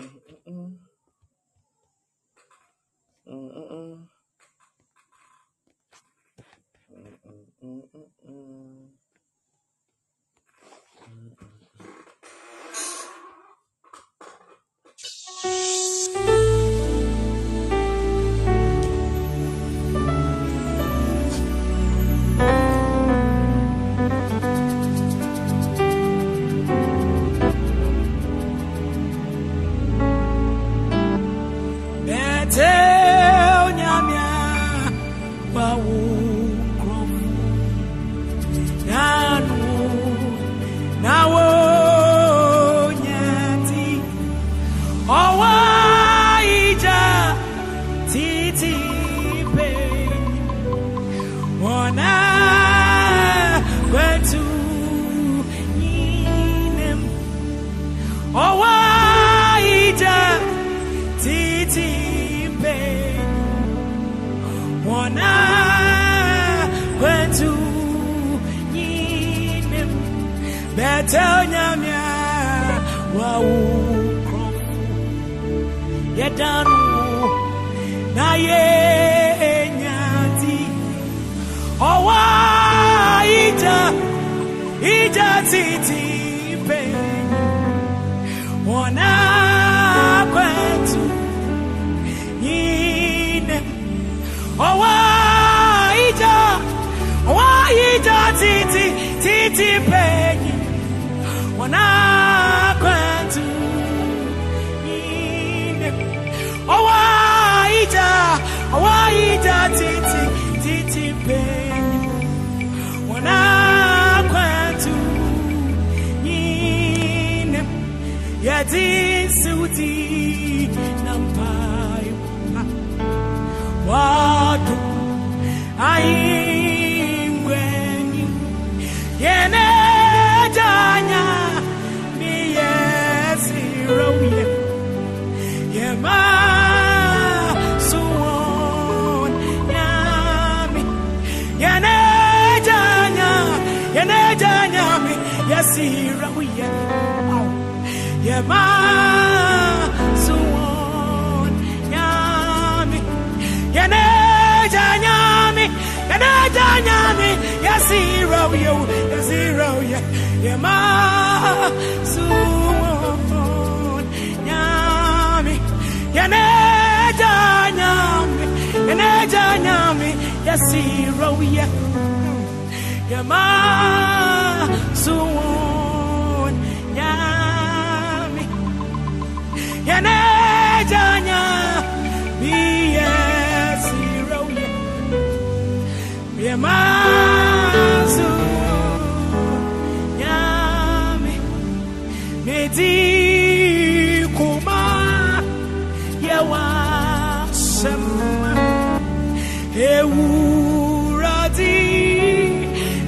home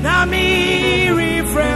na mirifrɛ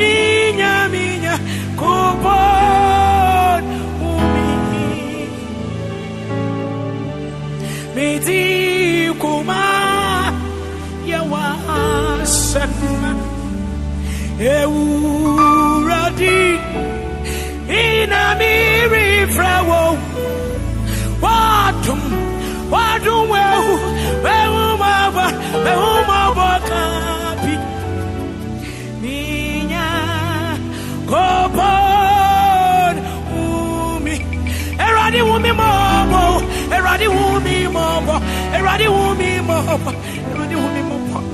mabo who me more. Everybody who me more.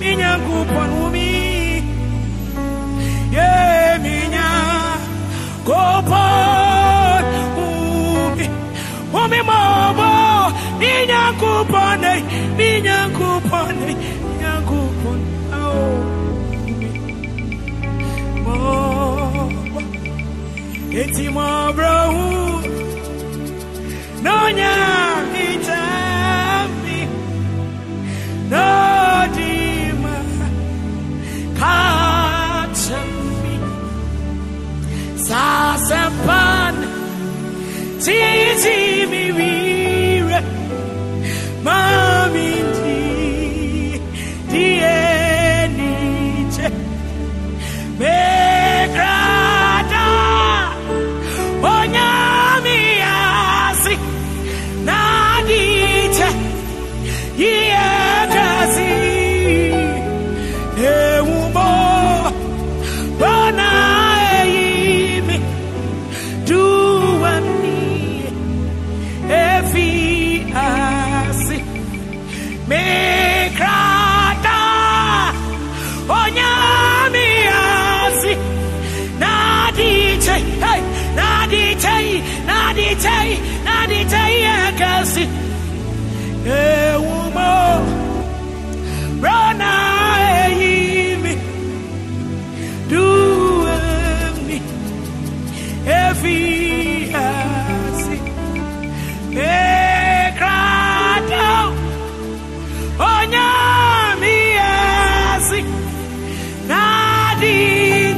Minya kupon who me. Yeah, minya kupon who me. Who me more. Minya kupon. Minya kupon. Minya kupon. Oh. More. Eti more bro. Nonya itami sasapan titi mi vire mami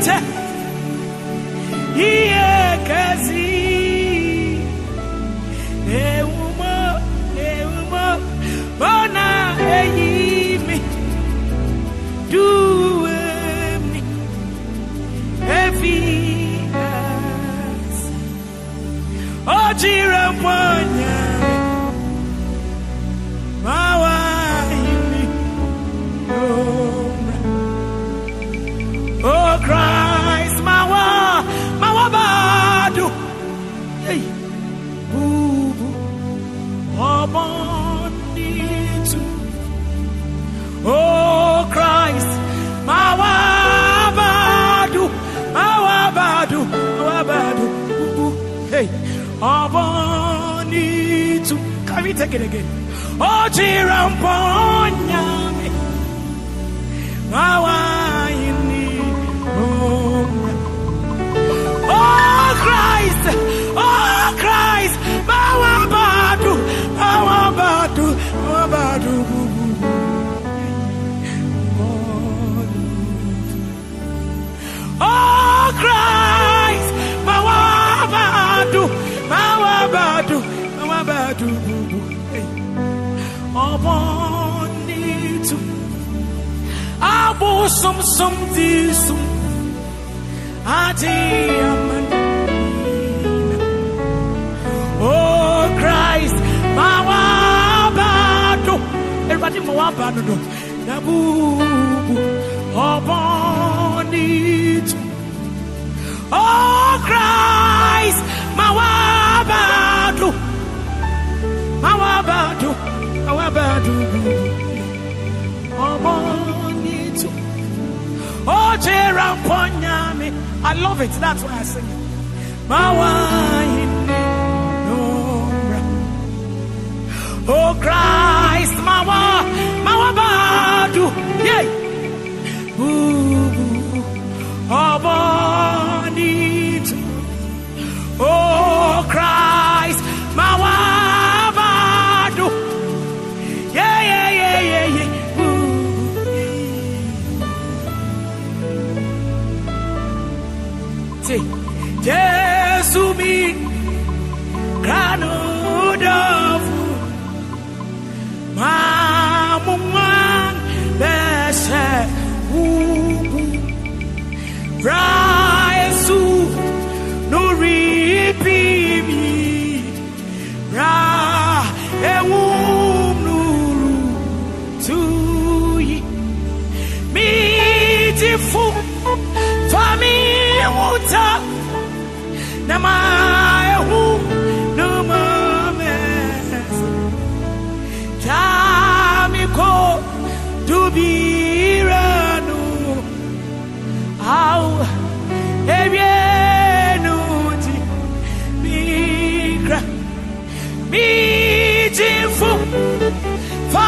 nadite iyekezi ewumo ewumo bona eyimi. Duemi efias ojira mwanya mawaimi it again. Oh chiramponyame mawaini Abu Sum Sum Disum. Adi Amanina. Oh Christ, Mawabado. Everybody Mawabado. no. Nabubu. Obonit. Oh Christ, Mawabado. Mawabado. Mawabado. Obonit. Oh. I love it. That's why I sing it. Mawahine Nora. Oh, Christ, Mawa, Mawa Badu. Yay. Ooh, Abanitu. Oh, Christ, Mawa Badu. Raisu nuri pimi ra ewum nuru tuyi mitifu fami wuta na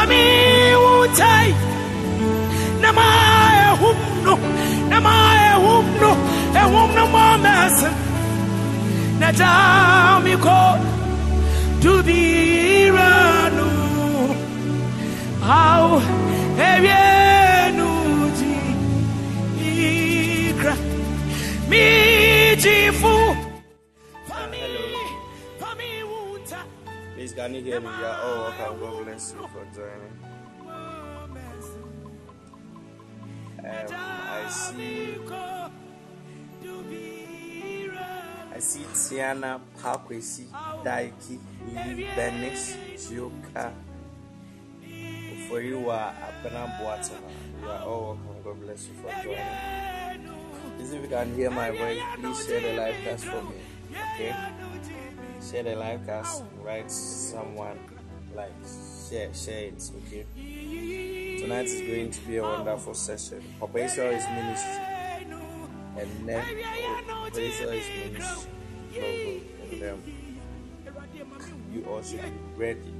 fami utai nama ehumno nama ehumno ehumno mamesin na jamiko dubiranu. Au ebienu can hear me? Yeah. Oh, okay. God bless you for joining. Um, I see. I see Tiana Pakwesi, Daiki, Chioka. For you are Abena Boatema. You are all welcome. God bless you for joining. If you can hear my voice, please share the live cast for me. Okay? Share the live cast. Write someone like share share it. Okay. Tonight is going to be a wonderful session. Israel is ministry, and then Papa is ministry. Logo, and then you all should be ready.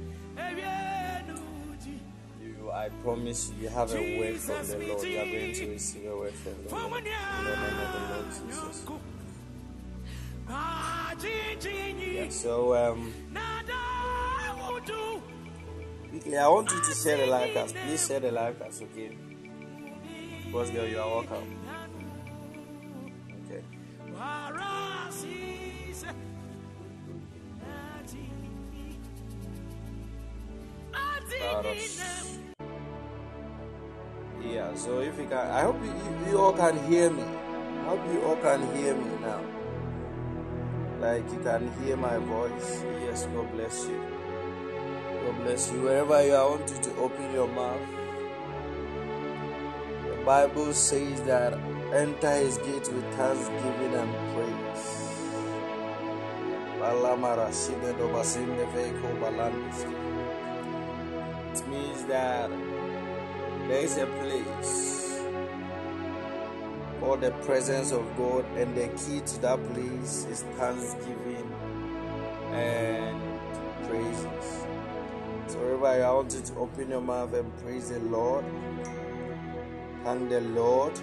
You, I promise you, you have a word from the Lord. You are going to receive a word from the Lord. In the name of the Lord Jesus. Yeah, so um, quickly, I want you to share the like us. Please share the like us, okay? Because girl, you are welcome. Okay. Yeah, so if you can, I hope you, you all can hear me. I hope you all can hear me now. Like you can hear my voice. Yes, God bless you. God bless you. Wherever you are, I want you to open your mouth. The Bible says that enter his gate with thanksgiving and praise. Balamara shide do basinde veko balandis. It means that there is a place called the presence of God, and the key to that place is thanksgiving and praises. So, everybody, I want you to open your mouth and praise the Lord. Thank the Lord.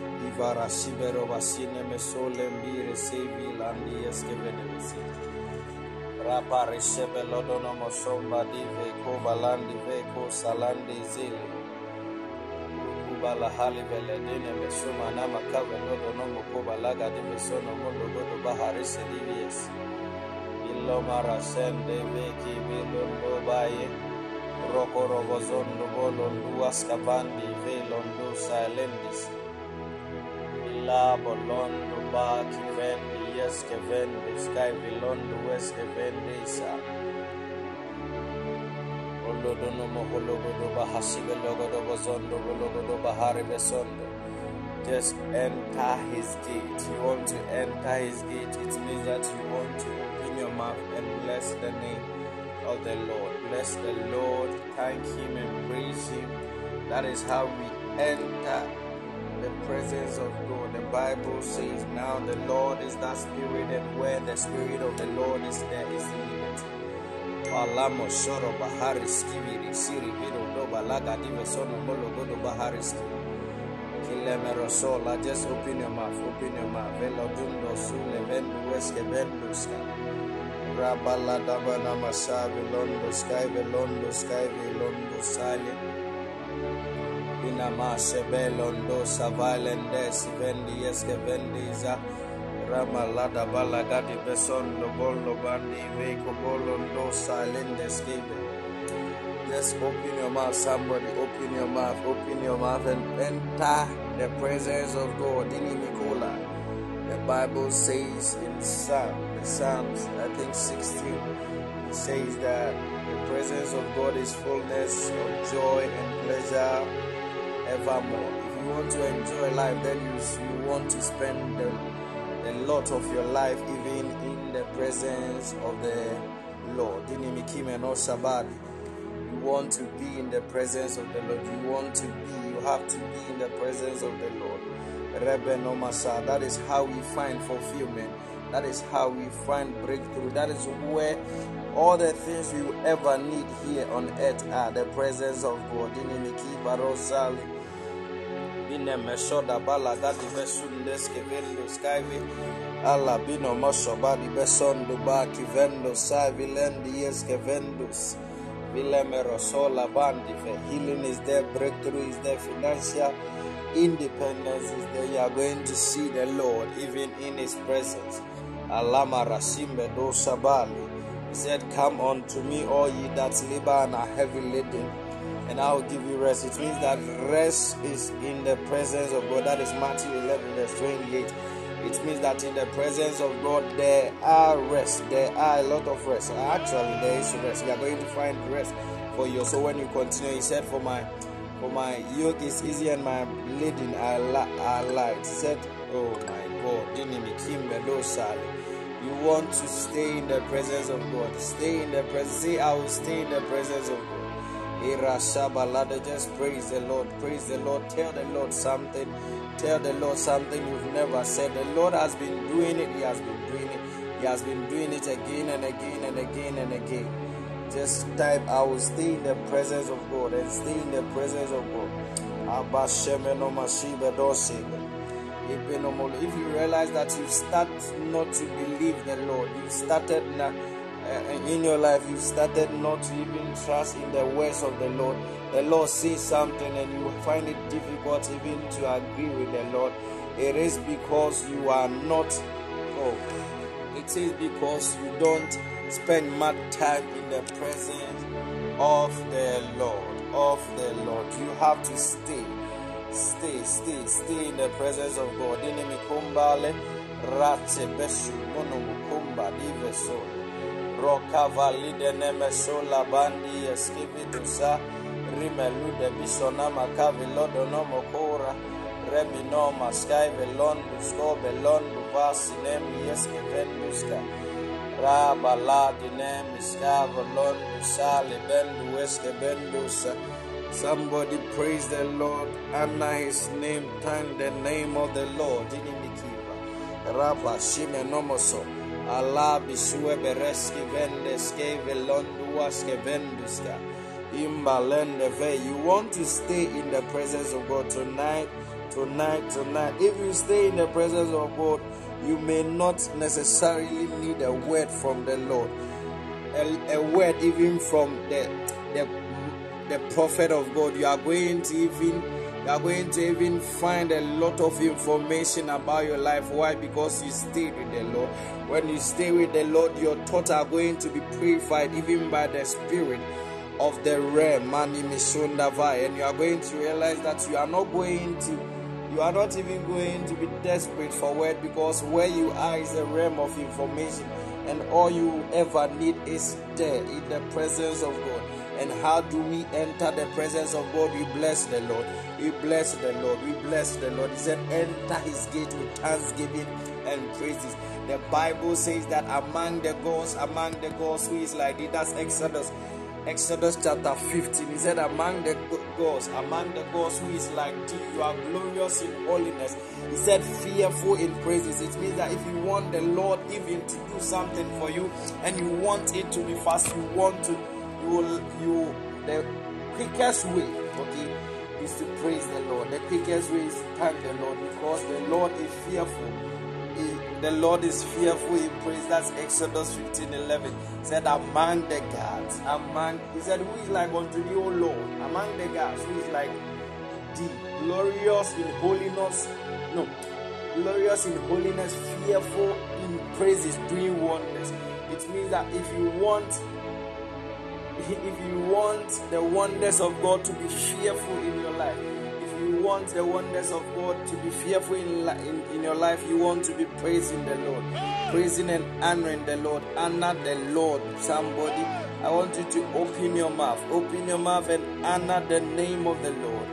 Rapa reshebe lodono mosomba dive ko balandi ve salandi zile. Kubala hali veledine mesuma nama kave lodo nomo kubalaga di mesono mondo godo bahari sedivies. Illo mara sende veki bilondo baye. Roko rogozondo bolondu askabandi velondo silendis. Illa bolondo baki vendi yeske vendi sky vilondo weske vendi bozondo bologodo bahari. Just enter his gate. You want to enter his gate. It means that you want to open your mouth and bless the name of the Lord. Bless the Lord, thank Him, and praise Him. That is how we enter the presence of God. The Bible says, Now the Lord is that Spirit, and where the Spirit of the Lord is, there is liberty. Palamo shoro bahari skiviri siri viro do balaga dive sono molo godo bahari skiviri. Kilemero sola, just open your mouth, open your mouth. Velo dundo sule vendu weske vendu ska. Rabalada bana masabi londo sky velondo sky velondo sale. Ina mashe belondo savalende sivendi yeske vendiza. Balagadi besondo bolo bandi skive. Just open your mouth, somebody. Open your mouth, open your mouth, and enter the presence of God. Dini Nicola. The Bible says in Psalm, Psalms, I think 16, it says that the presence of God is fullness of joy and pleasure evermore. If you want to enjoy life, then you, you want to spend the, a lot of your life even in the presence of the Lord. You want to be in the presence of the Lord. You want to be, you have to be in the presence of the Lord. That is how we find fulfillment. That is how we find breakthrough. That is where all the things you ever need here on earth are the presence of God. Ine meshoda bala gadi besundes kevendo skyve alla bino mosho badi besondo ba kivendo sa vilendi yes kevendus vilemero sola bandi for healing is there breakthrough is there financial independence is there. You are going to see the Lord even in his presence. Alama rasimbe do sabali he said come unto me all ye that labor and are heavy laden and I will give you rest. It means that rest is in the presence of God. That is Matthew 11, verse 28. It means that in the presence of God there are rest. There are a lot of rest. Actually, there is rest. You are going to find rest for you. So when you continue, he said, "For my, for my yoke is easy and my laden are, are light." He said, "Oh my God, you want to stay in the presence of God. Stay in the presence. Say, I will stay in the presence of God." Just praise the Lord. Praise the Lord. Tell the Lord something. Tell the Lord something you've never said. The Lord has been doing it. He has been doing it. He has been doing it again and again and again and again. Just type, I will stay in the presence of God and stay in the presence of God. If you realize that you start not to believe the Lord, you started now in your life you started not to even trust in the words of the Lord, the Lord says something and you find it difficult even to agree with the Lord, it is because you are not, oh, it is because you don't spend much time in the presence of the Lord, of the Lord. You have to stay, stay, stay, stay in the presence of God. Rate beshu mono mukumba roka valide nemesola bandi eskividusa rimelude bisona makavi lodono mokora remino maskai velondu sko belondu vasinemi eskevenduska Somebody praise the Lord, honor his name, thank the name of the Lord. Rabba Shime Nomoso. Allah bisue bereski venduska. Imbalende ve. You want to stay in the presence of God tonight, tonight, tonight. If you stay in the presence of God, you may not necessarily need a word from the Lord. A, a word even from the, the the prophet of God. You are going to even you are going to even find a lot of information about your life. Why? Because you stayed with the Lord. When you stay with the Lord, your thoughts are going to be purified even by the Spirit of the realm, Mani Mishundavai. And you are going to realize that you are not going to, you are not even going to be desperate for word because where you are is a realm of information. And all you ever need is there in the presence of God. And how do we enter the presence of God? We bless the Lord. We bless the Lord. We bless the Lord. He said, Enter his gate with thanksgiving and praises. The Bible says that among the gods, among the gods who is like it, that's Exodus. Exodus chapter 15. He said, Among the gods, among the gods who is like thee, you are glorious in holiness. He said, Fearful in praises. It means that if you want the Lord even to do something for you and you want it to be fast, you want to you you the quickest way okay is to praise the lord. The quickest way is to thank the lord because the lord is fearful. The lord is fearful. In praise that's exodus 15 11 said among the gods among he said who is like unto thee o lord? Among the gods who is like thee? Glorious in holiness no glorious in holiness fearful in praises doing wonders. It means that if you want if you want the wonders of God to be fearful in your life, if you want the wonders of God to be fearful in, in, in your life, you want to be praising the Lord, praising and honoring the Lord, honor the Lord. Somebody, I want you to open your mouth, open your mouth and honor the name of the Lord.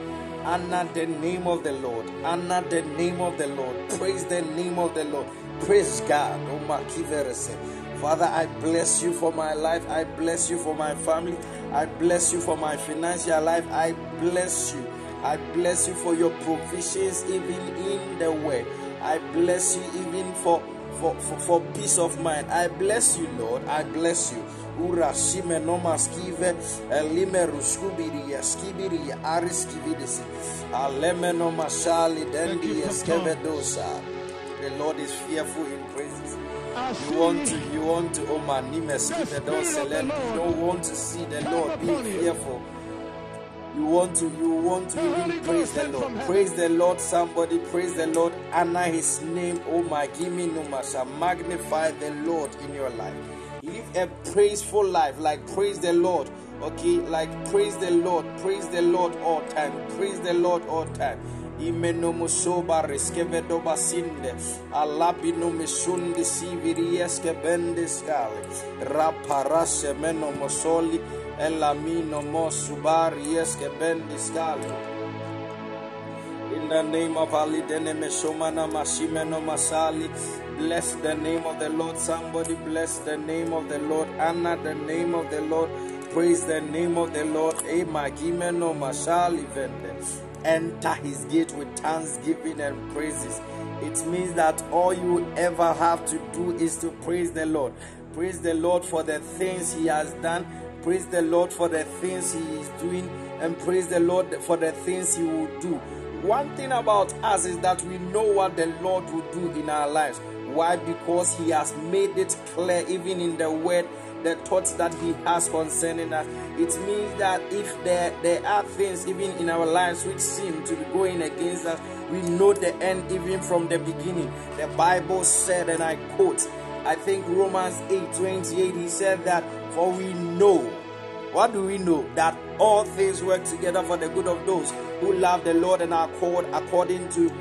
Honor the name of the Lord. Honor the name of the Lord. Praise the name of the Lord. Praise God. Oh, Father, I bless you for my life. I bless you for my family. I bless you for my financial life. I bless you. I bless you for your provisions even in the way. I bless you even for for, for, for peace of mind. I bless you, Lord. I bless you. Ura shime noma skive elime ruskubiria skibiria ariskividisi aleme noma shali dendi eskevedosa. The Lord is fearful in praises. You want to, you want to, oh man, you don't sell it. Don't want to see the Lord Be fearful. You want to, you want to even praise the Lord. Praise the Lord, somebody, praise the Lord, honor his name. Oh my, give me no masha. Magnify the Lord in your life. Live a praiseful life, like praise the Lord. Okay, like praise the Lord, praise the Lord all time, praise the Lord all time. In the name of Ali Dene Meshomana Mashimeno Masali. Bless the name of the Lord. Somebody bless the name of the Lord. Honor the name of the Lord. Praise the name of the Lord. Eh, e Magimeno Mashali Vende. Enter his gate with thanksgiving and praises. It means that all you ever have to do is to praise the Lord. Praise the Lord for the things he has done. Praise the Lord for the things he is doing. And praise the Lord for the things he will do. One thing about us is that we know what the Lord will do in our lives. Why? Because He has made it clear, even in the Word, the thoughts that He has concerning us. It means that if there, there are things even in our lives which seem to be going against us, we know the end even from the beginning. The Bible said, and I quote, I think Romans 8 28, He said that, For we know what do we know? That all things work together for the good of those who love the Lord and are called according to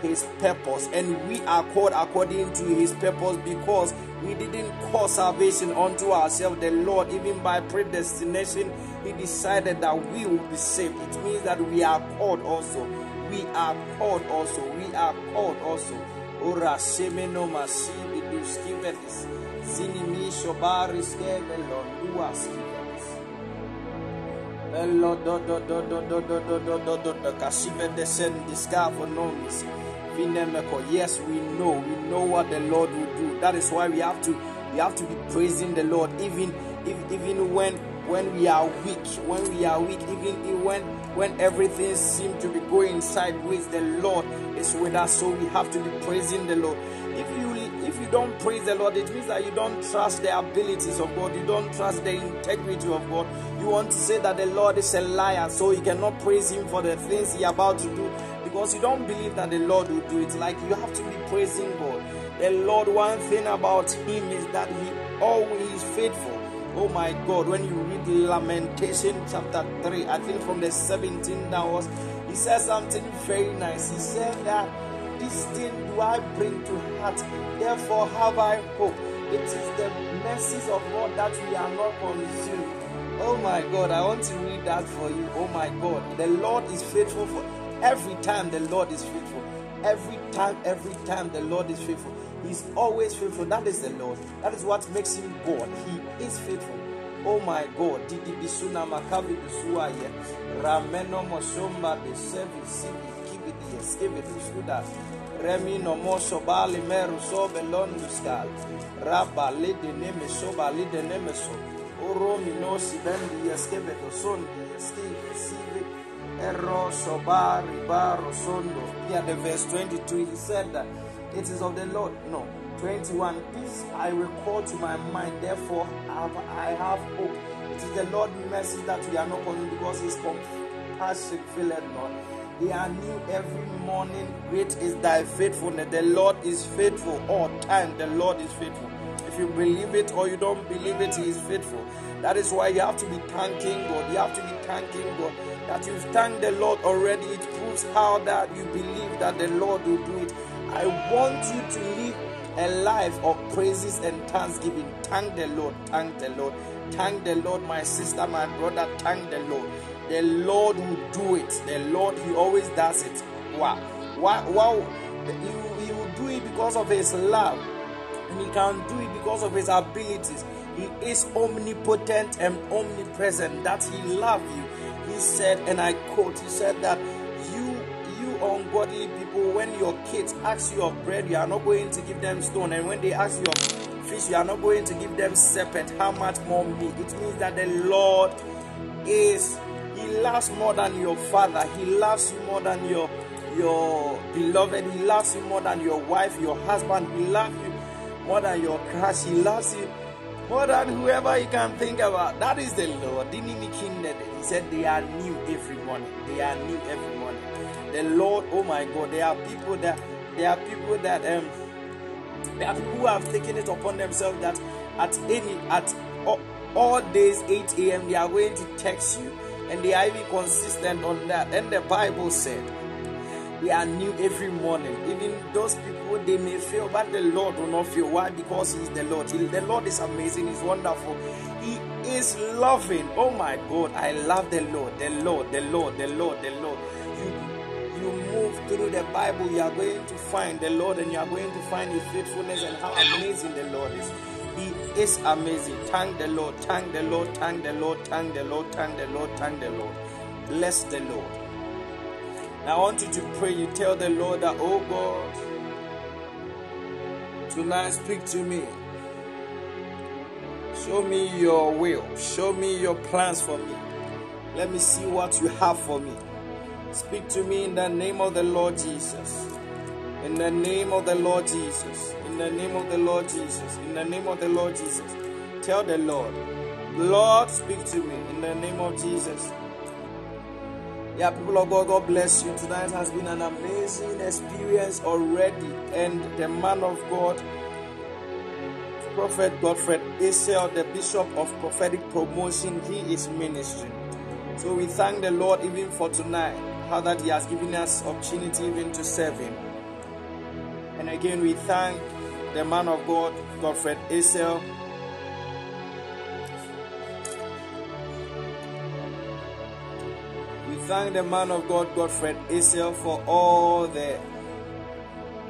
his purpose. And we are called according to his purpose because we didn't call salvation unto ourselves. The Lord, even by predestination, he decided that we will be saved. It means that we are called also. We are called also. We are called also. Ora semeno masibi duskivetis. Zinimi shobari skevelo duaskivetis. Bello do do do do do do do do do do do kasive desen discover nomis. Vinemeko. Yes, we know. We know what the Lord will do. That is why we have to we have to be praising the Lord even if, even when when we are weak, when we are weak, even when when everything seems to be going sideways, the Lord is with us. So we have to be praising the Lord. If you if you don't praise the Lord, it means that you don't trust the abilities of God, you don't trust the integrity of God. You want to say that the Lord is a liar, so you cannot praise Him for the things He about to do because you don't believe that the Lord will do it. Like you have to be praising God. The Lord, one thing about Him is that He always faithful. Oh my God, when you read Lamentation chapter 3, I think from the 17 downwards, he says something very nice. He said that this thing do I bring to heart, therefore have I hope. It is the mercies of God that we are not consumed. Oh my God, I want to read that for you. Oh my God, the Lord is faithful for every time. The Lord is faithful. Every time, every time, the Lord is faithful. He's always faithful. That is the Lord. That is what makes him God. He is faithful. Oh my God. Didi bisuna makabi. Rameno mosomba kibidi eskibidi. Remi no sobe londuskal. Rabba lide neme neme so. Oro eskivi sivi. Yeah, the verse 22 he said that it is of the Lord. No. 21. This I recall to my mind, therefore have, I have hope. It is the Lord's mercy that we are not consumed because his compassion filled not. They are new every morning. Great is thy faithfulness. The Lord is faithful all time. The Lord is faithful. If you believe it or you don't believe it, He is faithful. That is why you have to be thanking God. You have to be thanking God. That you've thanked the Lord already. It proves how that you believe that the Lord will do it. I want you to live a life of praises and thanksgiving. Thank the Lord. Thank the Lord. Thank the Lord, my sister, my brother. Thank the Lord. The Lord will do it. The Lord, He always does it. Wow. Wow. wow. He, he will do it because of His love. And He can do it because of His abilities. He is omnipotent and omnipresent. That He loves you. He said, and I quote, He said that you, you ungodly people, when your kids ask you of bread, you are not going to give them stone. And when they ask you of fish, you are not going to give them serpent. How much more me? It means that the Lord is He loves more than your father. He loves you more than your your beloved. He loves you more than your wife, your husband. He loves you more than your crush. He loves you more than whoever you can think about. That is the Lord. He said they are new every morning. They are new every morning. The Lord, oh my God, there are people that there are people that um there are people who have taken it upon themselves that at any at all, all days 8 a.m. they are going to text you and they are even consistent on that. And the Bible said they are new every morning. Even those people they may fail, but the Lord will not fail. Why? Because He is the Lord. He, the Lord is amazing. He's wonderful. He is loving. Oh my God, I love the Lord. The Lord. The Lord. The Lord. The Lord. You you move through the Bible, you are going to find the Lord, and you are going to find His faithfulness and how amazing the Lord is. He is amazing. Thank the Lord. Thank the Lord. Thank the Lord. Thank the Lord. Thank the Lord. Thank the Lord. Bless the Lord. I want you to pray. You tell the Lord that, oh God, tonight speak to me. Show me your will. Show me your plans for me. Let me see what you have for me. Speak to me in the name of the Lord Jesus. In the name of the Lord Jesus. In the name of the Lord Jesus. In the name of the Lord Jesus. Tell the Lord, Lord, speak to me in the name of Jesus. Yeah, people of God, God bless you. Tonight has been an amazing experience already. And the man of God, Prophet Godfred Essel, the Bishop of Prophetic Promotion, he is ministering. So we thank the Lord even for tonight, how that He has given us opportunity even to serve Him. And again, we thank the man of God, Godfred Essel. Thank the man of God, Godfred Essel, for all the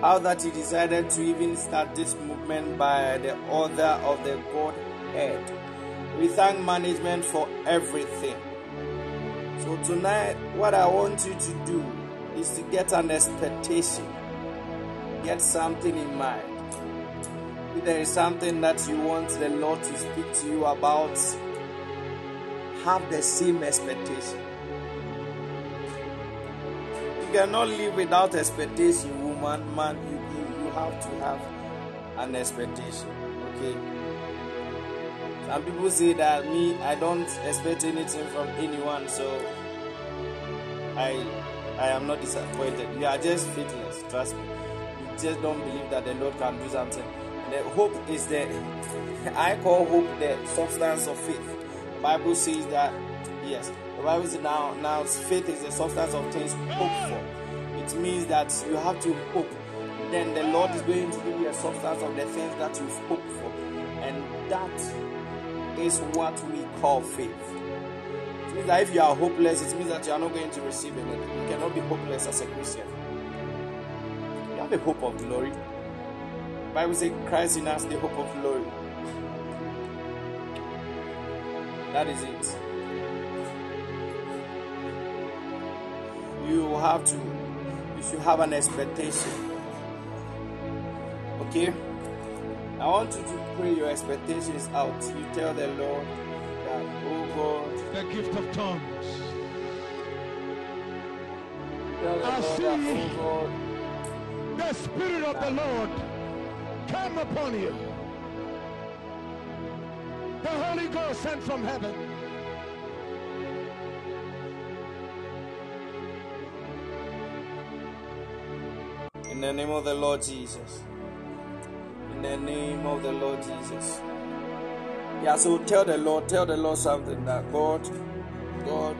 how that he decided to even start this movement by the order of the Godhead. We thank management for everything. So tonight, what I want you to do is to get an expectation, get something in mind. If there is something that you want the Lord to speak to you about, have the same expectation. You cannot live without expectation, woman, man. You, you, have to have an expectation. Okay. Some people say that me, I don't expect anything from anyone, so I I am not disappointed. You are just faithless, trust me. You just don't believe that the Lord can do something. The hope is the I call hope the substance of faith. Bible says that yes, the Bible says now now faith is the substance of things hoped for. It means that you have to hope. Then the Lord is going to give you a substance of the things that you've hoped for. And that is what we call faith. It means that if you are hopeless, it means that you are not going to receive anything. You cannot be hopeless as a Christian. You have a hope of glory. The Bible says Christ in us the hope of glory. That is it. You have to, you should have an expectation. Okay? I want you to pray your expectations out. You tell the Lord that, oh God, the gift of tongues. I see. that, oh The Spirit of the Lord come upon you. The Holy Ghost sent from heaven. The name of the Lord Jesus. In the name of the Lord Jesus. Yeah, so tell the Lord, tell the Lord something that God, God,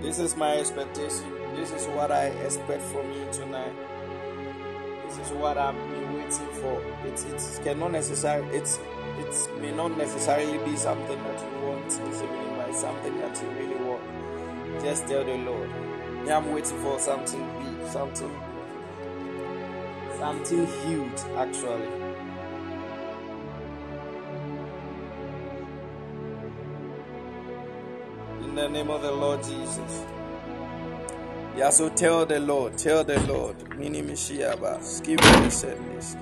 this is my expectation. This is what I expect from you tonight. This is what I've been waiting for. It's it cannot necessarily it's it may not necessarily be something that you want this evening, but it's something that you really want. Just tell the Lord. Yeah, I'm waiting for something big, something until healed, actually. In the name of the Lord Jesus. Yeah, so tell the Lord, tell the Lord. Mini Mishiaba, skip this.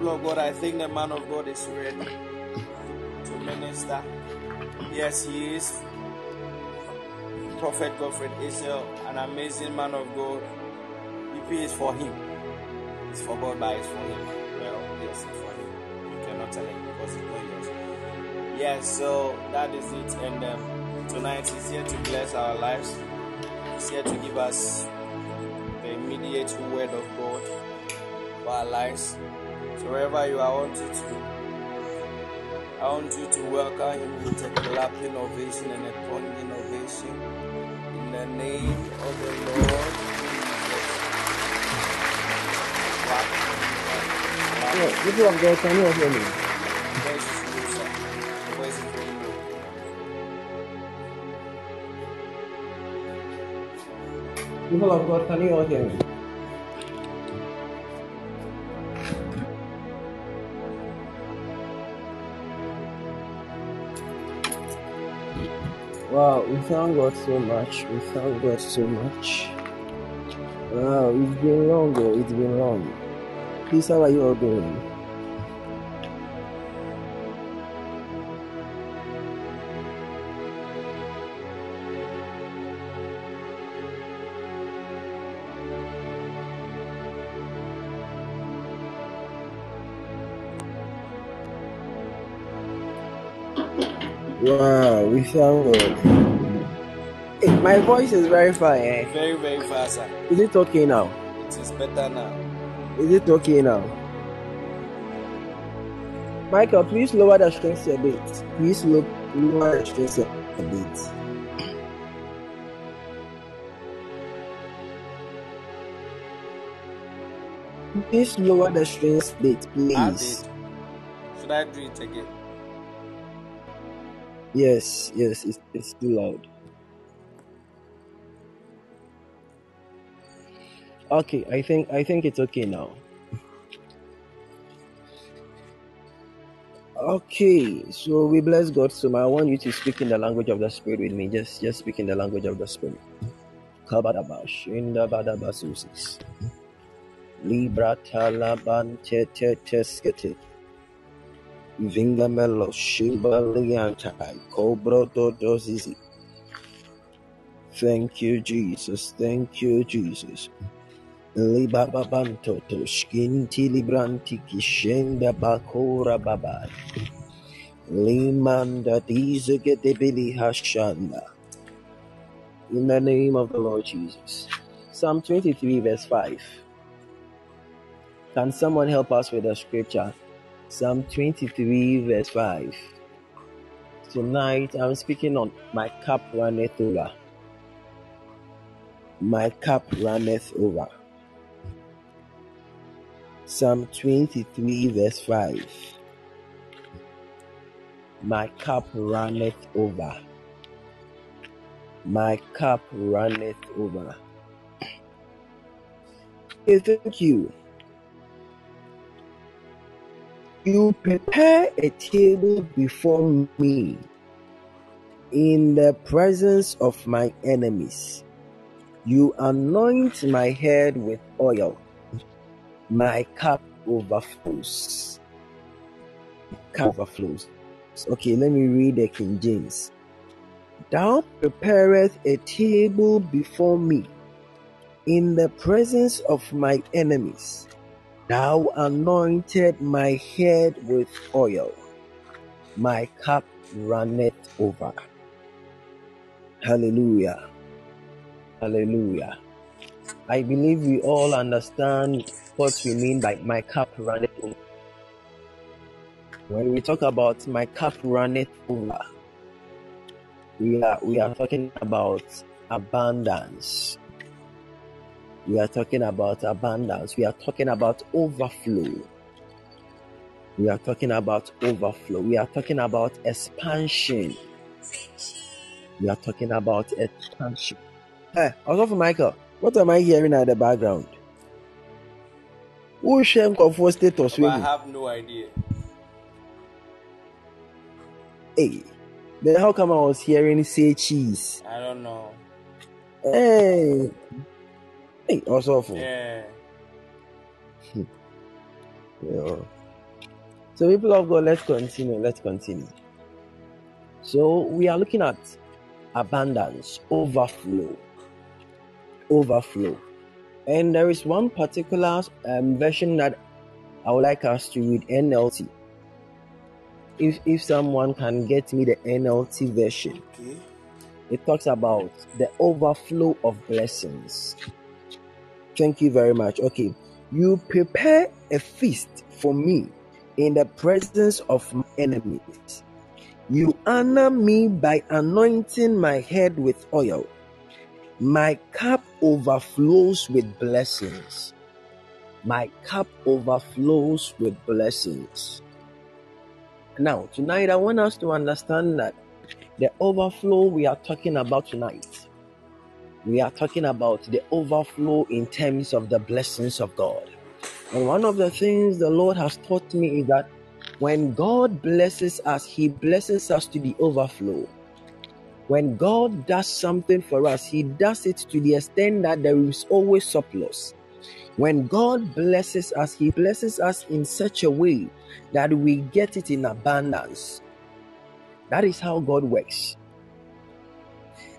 Lord God, I think the man of God is ready to minister. Yes, he is. Prophet Godfred Essel, an amazing man of God. Is for him. It's for God, but it's for him. Well, yes, it's for him. You cannot tell him because it's not yours. Yes, so that is it. And um, tonight he's here to bless our lives. He's here to give us the immediate word of God for our lives. So wherever you are, I want you to I want you to welcome him with a clapping ovation and a pounding ovation in the name of the Lord is low, sir. The voice is very low. People of God, can you all hear me? Wow, we thank God so much. We thank God so much. Wow, it's been long, oh, it's been long. Please, how are you all doing? Wow, we thank God. Hey, my voice is very fine. Eh? Very, very fast, sir. Is it okay now? It is better now. Is it okay now? Michael, please lower the strings a bit. Please lo- lower the strings a bit. Please lower the strings a bit, please. Should I do it again? Yes, yes, it's, it's too loud. Okay, I think I think it's okay now. Okay, so we bless God. So I want you to speak in the language of the Spirit with me. Just just speak in the language of the Spirit. Libra talabante te teskete. Vingamelo shiba liantai. Cobro dozizi. Thank you, Jesus. Thank you, Jesus. To libranti kishenda. Limanda. In the name of the Lord Jesus. Psalm 23, verse 5. Can someone help us with the scripture? Psalm 23, verse 5. Tonight I'm speaking on my cup runneth over. My cup runneth over. Psalm 23, verse 5. My cup runneth over. My cup runneth over. Okay, thank you. You prepare a table before me in the presence of my enemies. You anoint my head with oil. My cup overflows. Cup overflows. Okay, let me read the King James. Thou preparest a table before me in the presence of my enemies. Thou anointed my head with oil. My cup runneth over. Hallelujah. Hallelujah. I believe we all understand what we mean by my cup runneth over. When we talk about my cup runneth over, we are we are talking about abundance. We are talking about abundance. We are talking about overflow. We are talking about overflow. We are talking about expansion. We are talking about expansion. Eh, hey, also for Michael, oh. what am I hearing at the background? Who shame for status But I have no idea. Hey, Then how come I was hearing say cheese? I don't know. Hey, hey, awful. Yeah. Yeah. So, people of God, let's continue. Let's continue. So, we are looking at abundance, overflow, overflow. And there is one particular um, version that I would like us to read NLT. If, if someone can get me the NLT version, Okay. it talks about the overflow of blessings. Thank you very much. Okay. You prepare a feast for me in the presence of my enemies. You honor me by anointing my head with oil. My cup overflows with blessings. My cup overflows with blessings. Now, tonight I want us to understand that the overflow we are talking about tonight, we are talking about the overflow in terms of the blessings of God. And one of the things the Lord has taught me is that when God blesses us, He blesses us to the overflow. When God does something for us, He does it to the extent that there is always surplus. When God blesses us, He blesses us in such a way that we get it in abundance. That is how God works.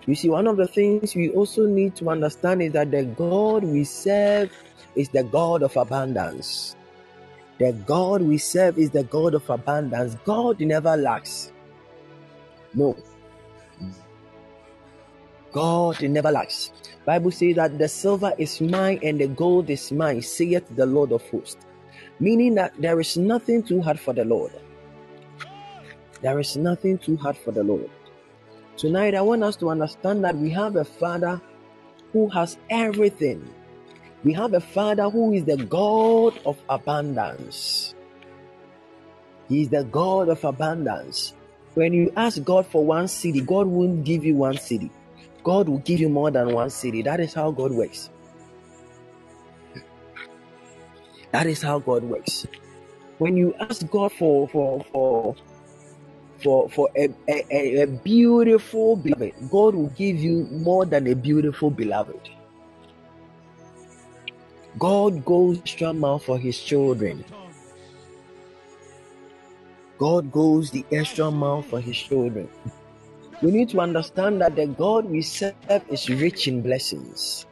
You see, one of the things we also need to understand is that the God we serve is the God of abundance. The God we serve is the God of abundance. God never lacks. No. God never lacks. Bible says that the silver is mine and the gold is mine, saith the Lord of hosts. Meaning that there is nothing too hard for the Lord. There is nothing too hard for the Lord. Tonight, I want us to understand that we have a Father who has everything. We have a Father who is the God of abundance. He is the God of abundance. When you ask God for one city, God won't give you one city. God will give you more than one city. That is how God works. That is how God works. When you ask God for for for for for a, a, a- beautiful beloved, God will give you more than a beautiful beloved. God goes extra mile for his children. God goes the extra mile for his children. We need to understand that the God we serve is rich in blessings.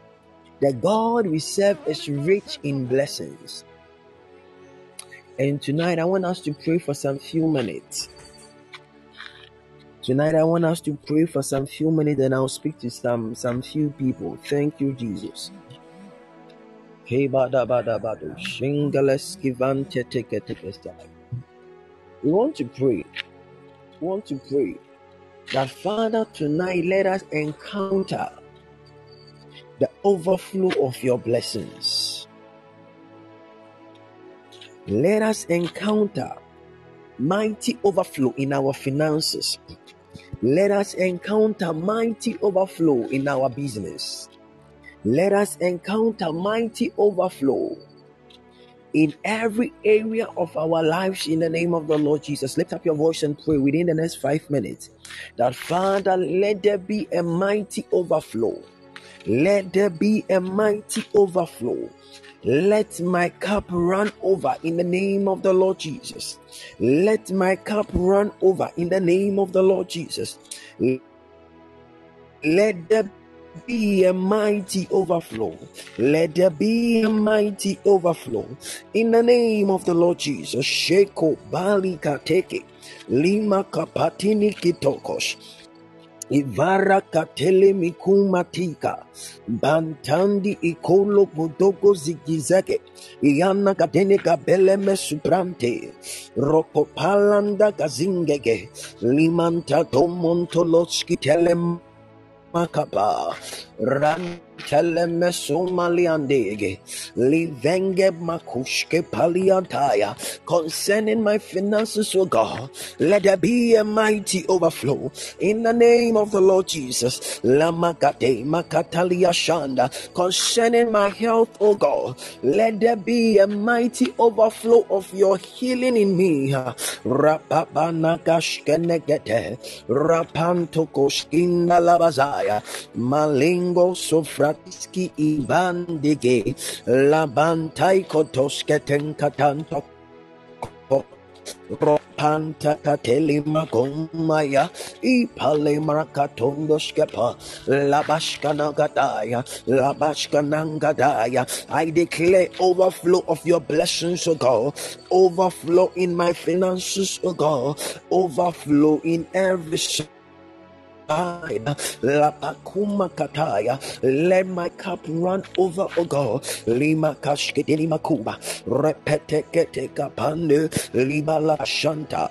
The God we serve is rich in blessings. And tonight I want us to pray for some few minutes. Tonight I want us to pray for some few minutes and I'll speak to some some few people. Thank you, Jesus. We want to pray. We want to pray that Father tonight let us encounter the overflow of your blessings. Let us encounter mighty overflow in our finances. Let us encounter mighty overflow in our business. Let us encounter mighty overflow in every area of our lives in the name of the Lord Jesus. Lift up your voice and pray within the next five minutes that Father, let there be a mighty overflow. Let there be a mighty overflow. Let my cup run over in the name of the Lord Jesus. Let my cup run over in the name of the Lord Jesus. Let there be a mighty overflow. Let there be a mighty overflow in the name of the Lord Jesus. Sheko Bali Kateke Lima Kapatini Kitokos. Ivara katele mikumatika bantandi ikolo bodoko zigizake iana katene kabele mesuprante rokopalanda kazingege limanta tomontoloski telem makapa ran teleme somaliandege livenge makushke paliantaya. Concerning my finances oh god let there be a mighty overflow. In the name of the lord jesus lamakate makatalia shanda concerning my health oh god let there be a mighty overflow of your healing in me. Rapapanakashkenegete rapantokoshkinda labazaya malingo sofratiski ibandige labantai kotoske tenkatanto Ropanta kateli magomaya ipale marakatongo skepa labashkana gadaya labashkana gadaya I declare overflow of your blessings O God. Overflow in my finances O God. Overflow in every Lapakuma kataya. Let my cup run over, O God. Lima kashkidini makuba. Repete kete kapande. Lima la shanta.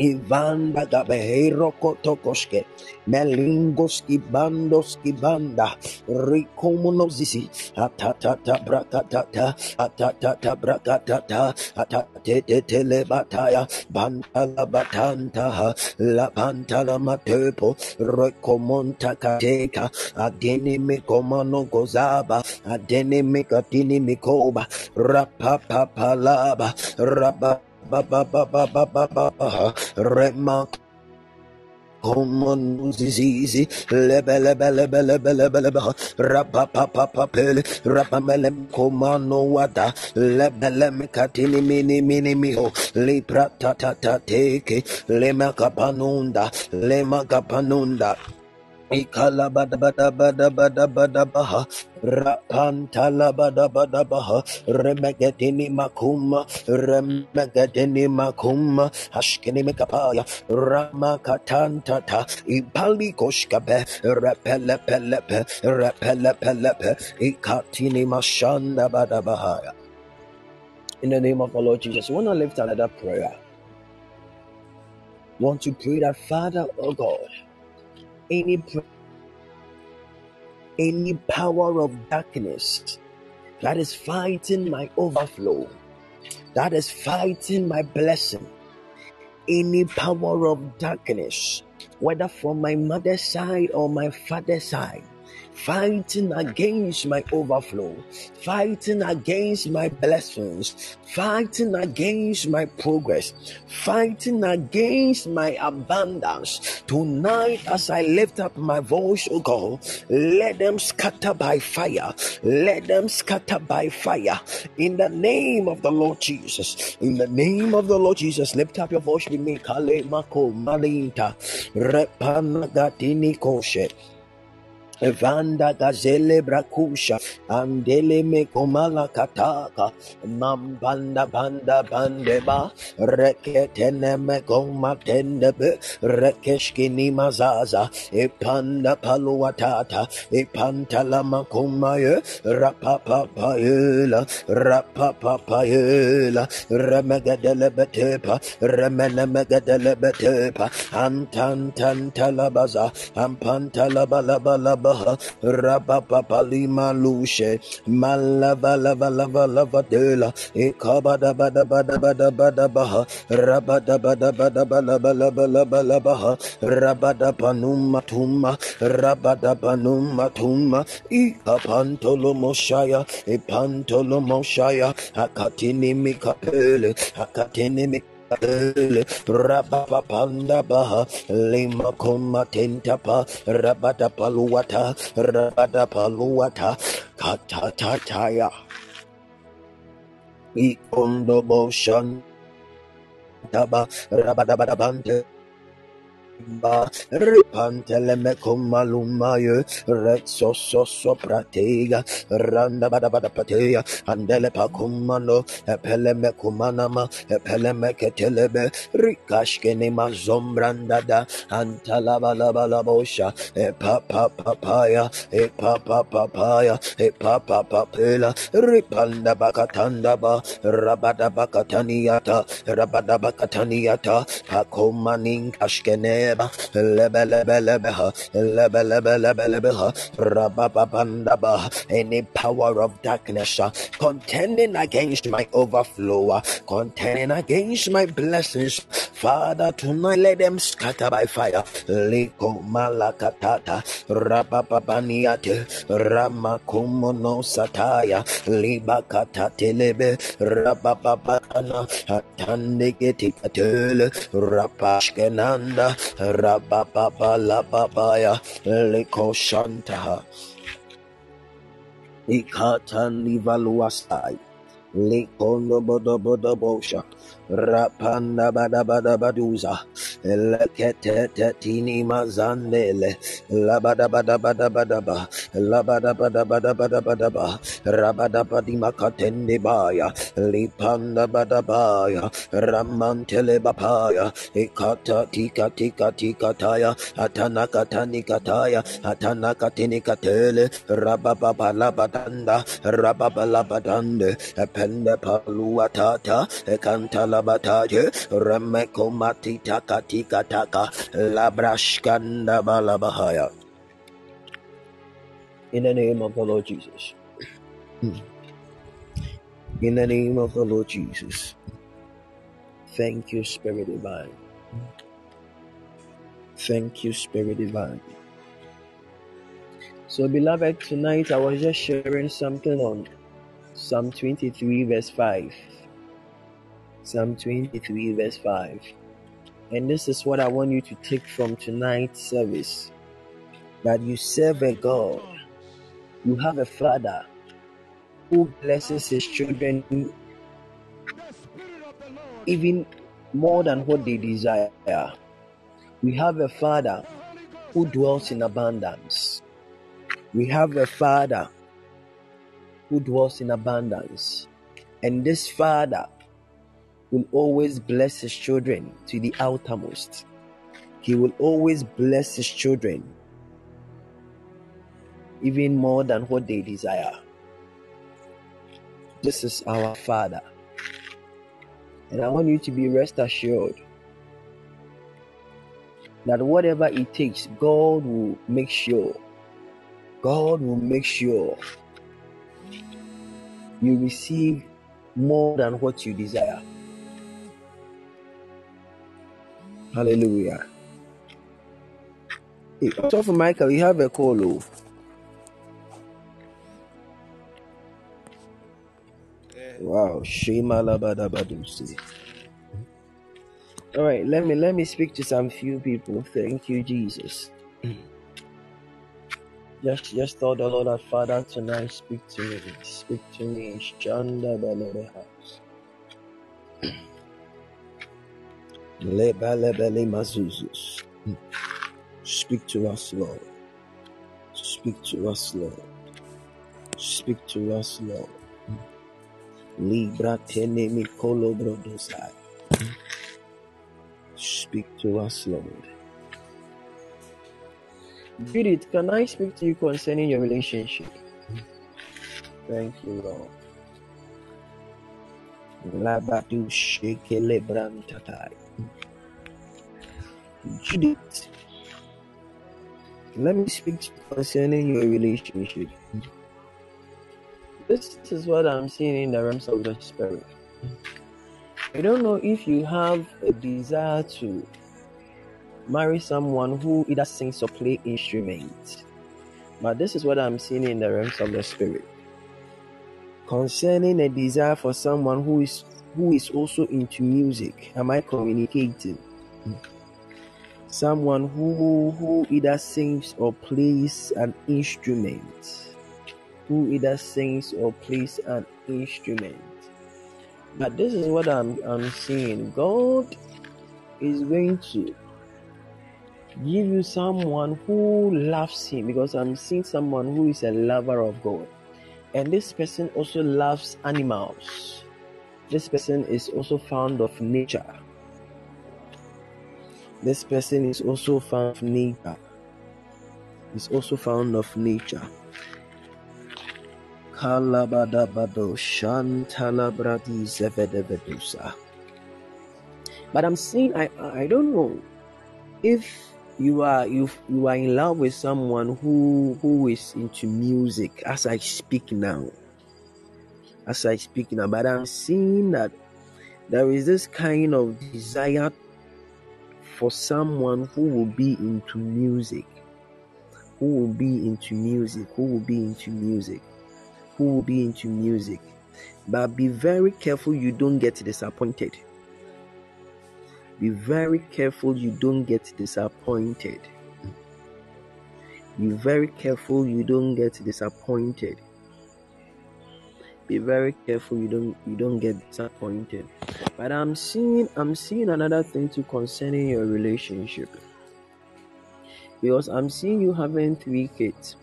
Ivanda Gabeheiro Kotokoske, Melingoski Bandoski Banda, Rikomonozisi, Atatata Brakatata, Atatata Brakatata, Atate Telebataya, Bantala Batanta, La Bantala Matepo, Rekomonta Kateka, Adeni Mikomano Gozaba, Adeni Mikatini Mikoba, Rapapapalaba, Rabba ba ba ba ba ba ba ba remark Homon disease, lebelebelebelebelebelebe, rapapapapapel, rapamelem komano wada, katini mini mini miho, lepra ta ta ta teke. Ikalabadabadabadabadabaha Rapantalabadabadabaha Remegatini Makuma Remegatini Makuma Hashkini Mekapaya Rama Ramakatantata. Ipali Koshkabe Repelepelepe Repelepelepe Ikatini Mashanda Badabahaya In the name of the Lord Jesus, we want to lift another prayer. We want to pray that Father, oh God any any power of darkness that is fighting my overflow, that is fighting my blessing, any power of darkness, whether from my mother's side or my father's side, fighting against my overflow, fighting against my blessings, fighting against my progress, fighting against my abundance. Tonight, as I lift up my voice, oh God, let them scatter by fire, let them scatter by fire in the name of the Lord Jesus. In the name of the Lord Jesus, lift up your voice with me. Kale mako malinta repanagatini koshe. Vanda gazele brakusha andele me komala kataka. Mambanda banda bandeba reketene me goma rekeshkini mazaza. Ipanda paluatata ipantala makumaye rapapapayela rapapapayela remegadele betepa remene megadele betepa antantantalabaza ampantalabalaba Baha Rabapapalima Lushe Malavalavalavadela Ekabada Bada Bada Bada Bada Baha Rabada Bada Bada Bala Bala Bala Bala Baha Rabada Panuma Tuma Rabada Panuma Tuma Ikapantolo Moshaya Epantolo Moshaya Akatini Mikapele Akatini Mikapele Rabapapanda Baha Lima Koma Tentapa Rabada Paluata Rabada Paluata Katatataya Ikondo Boshan Taba Rabada Bante ba ripantele me kumalumaye retso so so pratega randa bada bada pateya andele pa kumano epele me kumanama epele me ketelebe rikashke ni mazombranda da antala bala bala bosha e pa pa papaya e pa pa papaya e pa pa papela ripanda bakatanda ba rabada bakataniata rabada bakataniata pakomanin kashkene leba leba leba leba ha leba leba leba leba ha rababanda any power of darkness uh, contending against my overflow uh, contending against my blessings Father, tonight let them scatter by fire. Liko malakatata, rama kumono sataya, libakatatelebe, rapapapana, atandiketikatele, rapashkenanda, Rababa Lababaya Leko Shantaha Ikatan Livaluasai Lekono Bodobodo Bosha Rapanda bada bada baduza, lekete tetini mazandele, labada bada bada bada ba, labada bada bada bada bada ba, rabada badi makatende baya, lipanda bada baya, ramantele bapaya, ikata tika tika tika taya, atana katani kataya, atana katini katele, rababa labadanda, rababa labadande, epende paluatata, ekantala bataje remeko matita katika taka labrashkanda balabahaya. In the name of the Lord Jesus. In the name of the Lord Jesus. Thank you, Spirit Divine. Thank you, Spirit Divine. So, beloved, tonight I was just sharing something on Psalm 23, verse 5. Psalm 23, verse 5. And this is what I want you to take from tonight's service that you serve a God, you have a Father who blesses his children even more than what they desire. We have a Father who dwells in abundance. We have a Father who dwells in abundance. And this Father will always bless his children to the outermost. He will always bless his children even more than what they desire. This is our Father. And I want you to be rest assured that whatever it takes, God will make sure. God will make sure you receive more than what you desire. Hallelujah. Hey, for Michael, you have a call. Oh. Wow, Shema Labadabadusi. All right, let me let me speak to some few people. Thank you, Jesus. Just just tell the Lord our Father tonight, speak to me. Speak to me. Shanda Balabaha. Speak to us, Lord. Speak to us, Lord. Speak to us, Lord. Libra tenemi kolobrodosai. Speak to us, Lord. Judith, can I speak to you concerning your relationship? Thank you, Lord. Labadu shekele brantatai. Judith, let me speak to concerning your relationship. This is what I'm seeing in the realms of the spirit. I don't know if you have a desire to marry someone who either sings or plays instruments, but this is what I'm seeing in the realms of the spirit. Concerning a desire for someone who is who is also into music, am I communicating? Someone who who either sings or plays an instrument who either sings or plays an instrument. But this is what I'm, I'm seeing. God is going to give you someone who loves Him because I'm seeing someone who is a lover of God. And this person also loves animals. This person is also fond of nature. This person is also fond of nature. Is also fond of nature. Kalabadabado Shantalabradi Zevedevedusa. But I'm saying I I don't know. if you are you you are in love with someone who who is into music as I speak now, as I speak now, but I'm seeing that there is this kind of desire for someone who will be into music, who will be into music, who will be into music, who will be into music. But be very careful you don't get disappointed. Be very careful you don't get disappointed. Be very careful you don't get disappointed. Be very careful you don't you don't get disappointed. But I'm seeing I'm seeing another thing too concerning your relationship. Because I'm seeing you having three kids.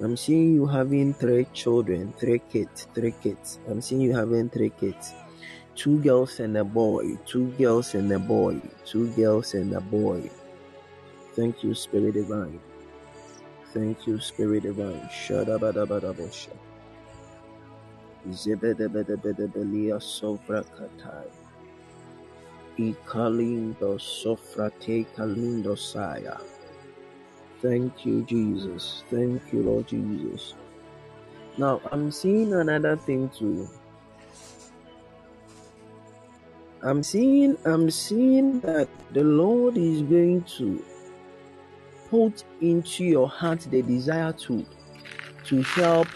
I'm seeing you having three children, three kids, three kids. I'm seeing you having three kids two girls and a boy, two girls and a boy, two girls and a boy. Thank you, Spirit Divine. Thank you, Spirit Divine. Shadabadabadabosha. Zebedebedebedebelia sovrakatai. Ikalindo sofrate kalindo saya. Thank you, Jesus. Thank you, Lord Jesus. Now, I'm seeing another thing too. I'm seeing I'm seeing that the Lord is going to put into your heart the desire to to help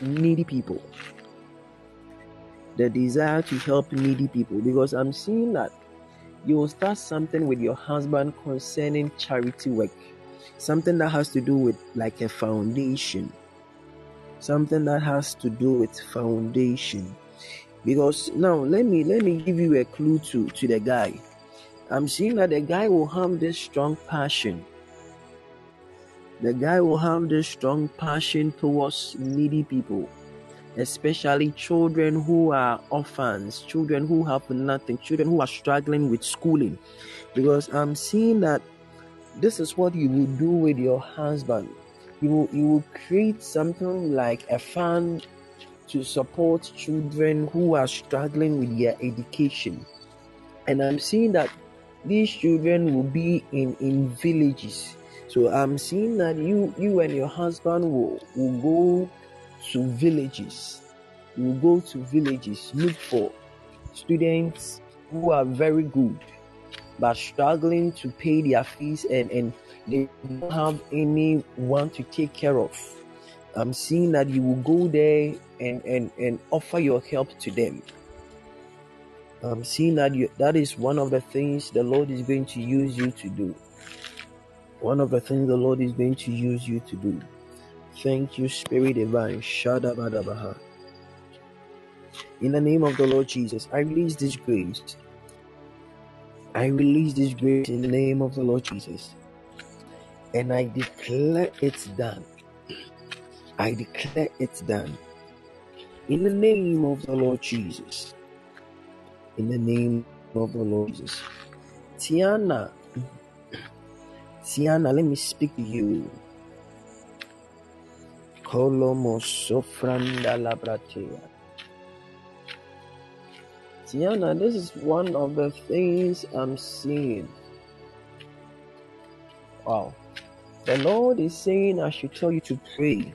needy people. The desire to help needy people because I'm seeing that you will start something with your husband concerning charity work. Something that has to do with like a foundation. Something that has to do with foundation because now let me let me give you a clue to to the guy i'm seeing that the guy will have this strong passion the guy will have this strong passion towards needy people especially children who are orphans children who have nothing children who are struggling with schooling because i'm seeing that this is what you will do with your husband you will, you will create something like a fund to support children who are struggling with their education. And I'm seeing that these children will be in, in villages. So I'm seeing that you you and your husband will, will go to villages. You will go to villages, look for students who are very good but struggling to pay their fees and, and they don't have anyone to take care of. I'm seeing that you will go there and, and, and offer your help to them. I'm seeing that you, that is one of the things the Lord is going to use you to do. One of the things the Lord is going to use you to do. Thank you, Spirit Divine. Shadabadabaha. In the name of the Lord Jesus, I release this grace. I release this grace in the name of the Lord Jesus. And I declare it's done. I declare it's done. In the name of the Lord Jesus. In the name of the Lord Jesus. Tiana, Tiana, let me speak to you. Tiana, this is one of the things I'm seeing. Wow. The Lord is saying I should tell you to pray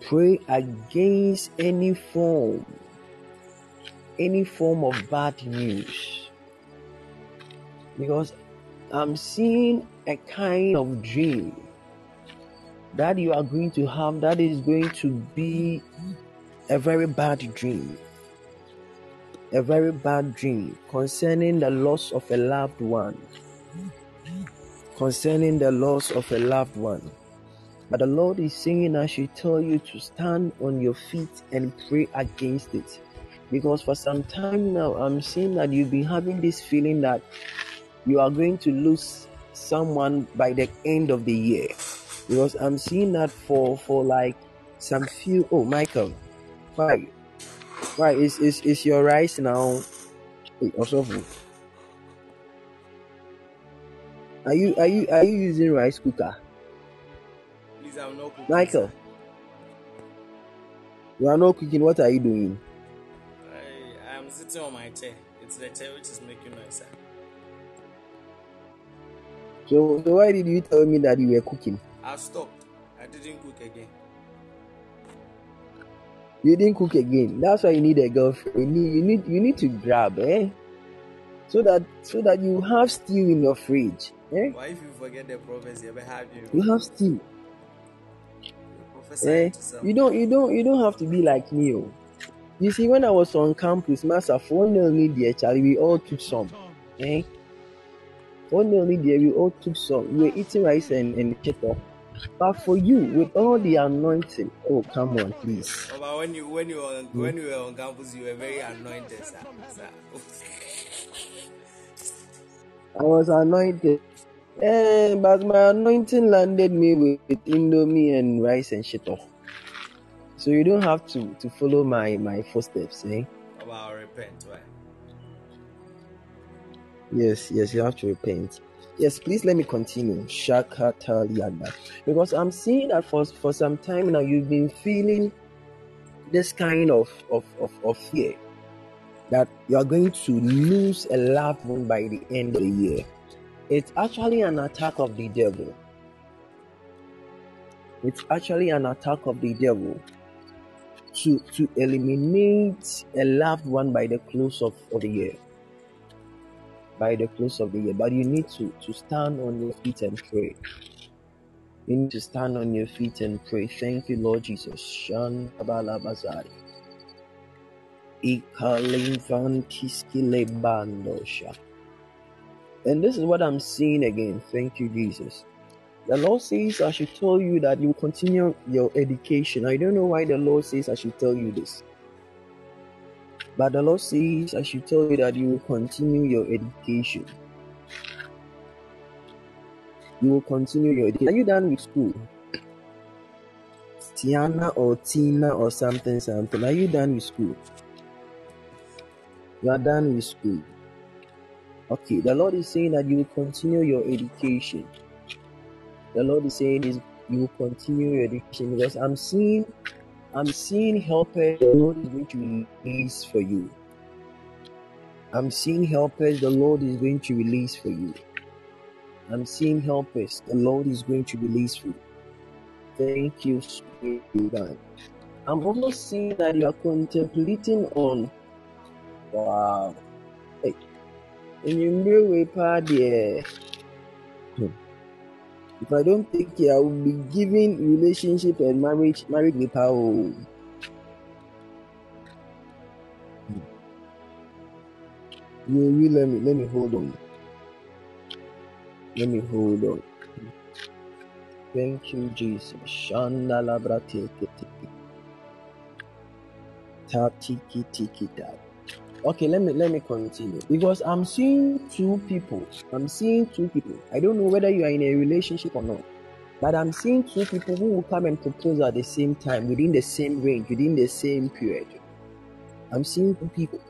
pray against any form any form of bad news because i'm seeing a kind of dream that you are going to have that is going to be a very bad dream a very bad dream concerning the loss of a loved one concerning the loss of a loved one but the Lord is saying, I should tell you to stand on your feet and pray against it. Because for some time now, I'm seeing that you've been having this feeling that you are going to lose someone by the end of the year. Because I'm seeing that for for like some few oh Michael, why? Why is is is your rice now also Are you are you are you using rice cooker? Please, I'm not cooking. Michael, you are not cooking. What are you doing? I, I'm sitting on my chair. It's the chair which is making noise. Sir. So, so why did you tell me that you were cooking? I stopped. I didn't cook again. You didn't cook again. That's why you need a girlfriend. You need, you need, you need to grab, eh? So that, so that you have stew in your fridge, eh? Why if you forget the prophecy, ever have you? You have stew, eh? You don't, you don't, you don't have to be like me, oh. You see, when I was on campus, Master, only the Charlie, we all took some, eh? Only there, we all took some. We were eating rice and, and chicken. But for you, with all the anointing, oh, come on, please. Oh, but when you when you were on, when you were on campus, you were very anointed, sir. sir. I was anointed. Eh, but my anointing landed me with indomie and rice and shit. off. So you don't have to to follow my my footsteps, eh? Oh, repent. Why? Yes, yes, you have to repent. Yes, please let me continue. Shakata Lianda. Because I'm seeing that for for some time now you've been feeling this kind of of, of, of fear that you are going to lose a loved one by the end of the year. It's actually an attack of the devil. It's actually an attack of the devil to to eliminate a loved one by the close of, of the year. By the close of the year. But you need to, to stand on your feet and pray. You need to stand on your feet and pray. Thank you, Lord Jesus. Ikalimvantiskilebandosha. And this is what I'm seeing again. Thank you, Jesus. The Lord says I should tell you that you continue your education. I don't know why the Lord says I should tell you this. But the Lord says I should tell you that you will continue your education. You will continue your education. Are you done with school? Tiana or Tina or something, something. Are you done with school? You are done with school. Okay, the Lord is saying that you will continue your education. The Lord is saying is you will continue your education because I'm seeing I'm seeing helpers the Lord is going to release for you. I'm seeing helpers the Lord is going to release for you. I'm seeing helpers the Lord is going to release for you. Thank you, Spirit Divine. I'm also seeing that you are contemplating on wow. Hey, in your way there. If I don't take care, I will be giving relationship and marriage marriage with her. You, you let me let me hold on. Let me hold on. Thank you, Jesus. Shanda labra teke teke. Ta tiki tiki. Okay, let me let me continue because I'm seeing two people. I'm seeing two people. I don't know whether you are in a relationship or not, but I'm seeing two people who will come and propose at the same time, within the same range, within the same period. I'm seeing two people.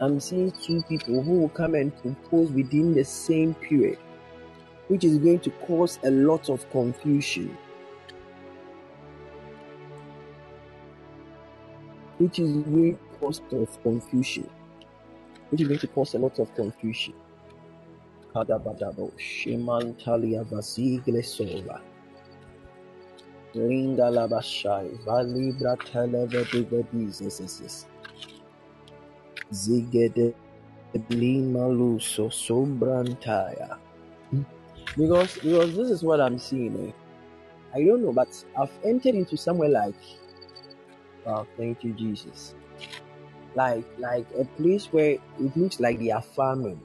I'm seeing two people who will come and propose within the same period, which is going to cause a lot of confusion. Which is going to cause of confusion. Which is going to cause a lot of confusion. Kadabadabo, Shemantalia Basigle Sova. Linda Labashai, Valibra Televediga Jesus. Zigede Lima Luso Sombrantaya. Because because this is what I'm seeing. eh. I don't know, but I've entered into somewhere like oh thank you Jesus. Like like a place where it looks like they are farming.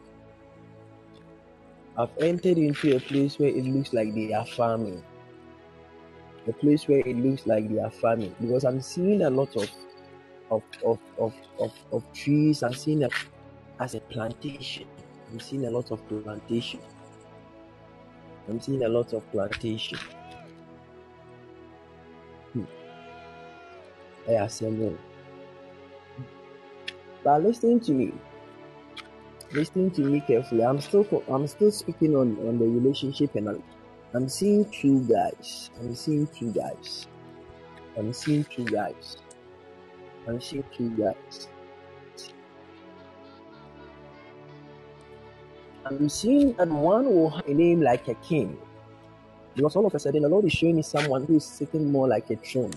I've entered into a place where it looks like they are farming. A place where it looks like they are farming. Because I'm seeing a lot of of of of, of, of trees. I'm seeing it as a plantation. I'm seeing a lot of plantation. I'm seeing a lot of plantation. Hmm. I assemble. But listening to me. listening to me carefully. I'm still I'm still speaking on, on the relationship and I'm, I'm seeing two guys. I'm seeing two guys. I'm seeing two guys. I'm seeing two guys. I'm seeing that one will have a name like a king. Because all of a sudden, the Lord is showing me someone who is sitting more like a throne.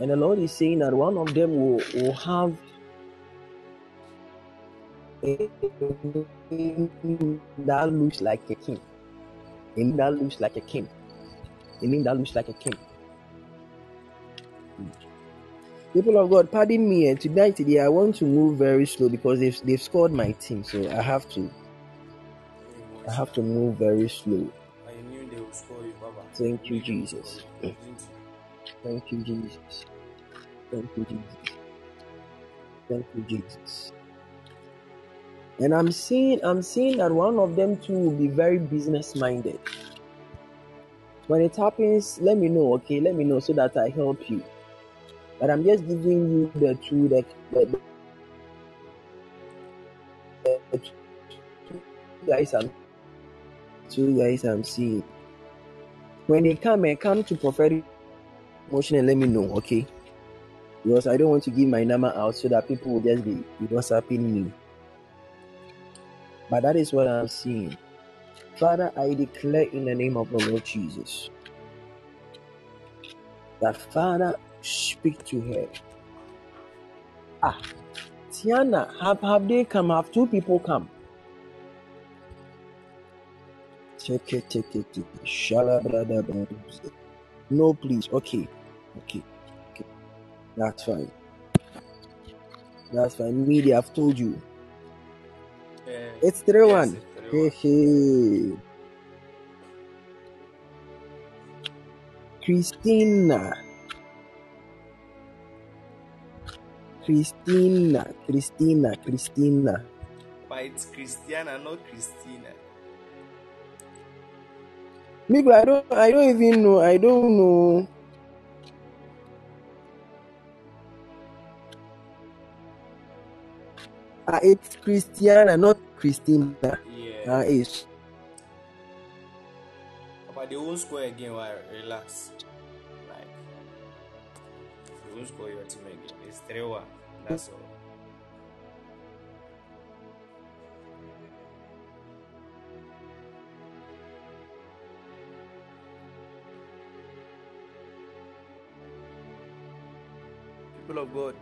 And the Lord is saying that one of them will, will have a that looks like a king. A name that looks like a king. A name that looks like a king. People of God, pardon me. And tonight, today, I want to move very slow because they've, they've scored my team. So I have to I have to move very slow. I knew they would score you, Baba. Thank you, I knew they Jesus. Thank you, Jesus. Thank you, Jesus. Thank you, Jesus. And I'm seeing I'm seeing that one of them too will be very business minded. When it happens, let me know, okay? Let me know so that I help you. But I'm just giving you the two the, the, the two guys I'm two guys I'm seeing. When they come and come to prophetic motion and let me know, okay? Because I don't want to give my number out so that people will just be WhatsApping me. But that is what I'm seeing. Father, I declare in the name of the Lord Jesus that Father speak to her. Ah, Tiana, have have they come? Have two people come? Take it, take it, take it. No, please. Okay, okay, okay. That's fine. That's fine. Media, I've told you. Yeah. It's three Yes, one. it's three Hey, one. hey. Christina, Christina, Christina, Christina. But it's Christiana, not Christina. Maybe I don't, I don't even know. I don't know. Ah, it's Christiana, not Christina. Yeah. Ah, it's But they won't score again. Why? Relax. Like, they won't score your team again. It's 3 1. That's all. People of God,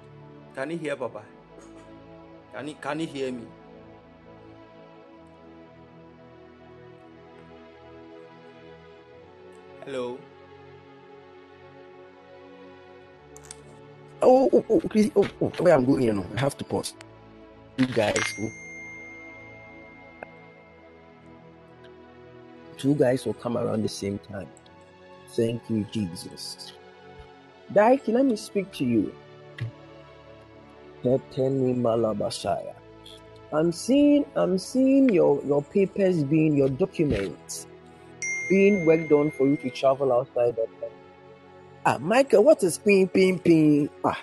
can you hear Papa? Can you, can you hear me? Hello? Oh, oh, oh, oh, Chris, oh, oh, where I'm going, you know, I have to pause. You guys, oh. Two guys will come around the same time. Thank you, Jesus. Daiki, let me speak to you. I'm seeing, I'm seeing your your papers being your documents being worked on for you to travel outside of them. Ah, Michael, what is ping ping ping? Ah,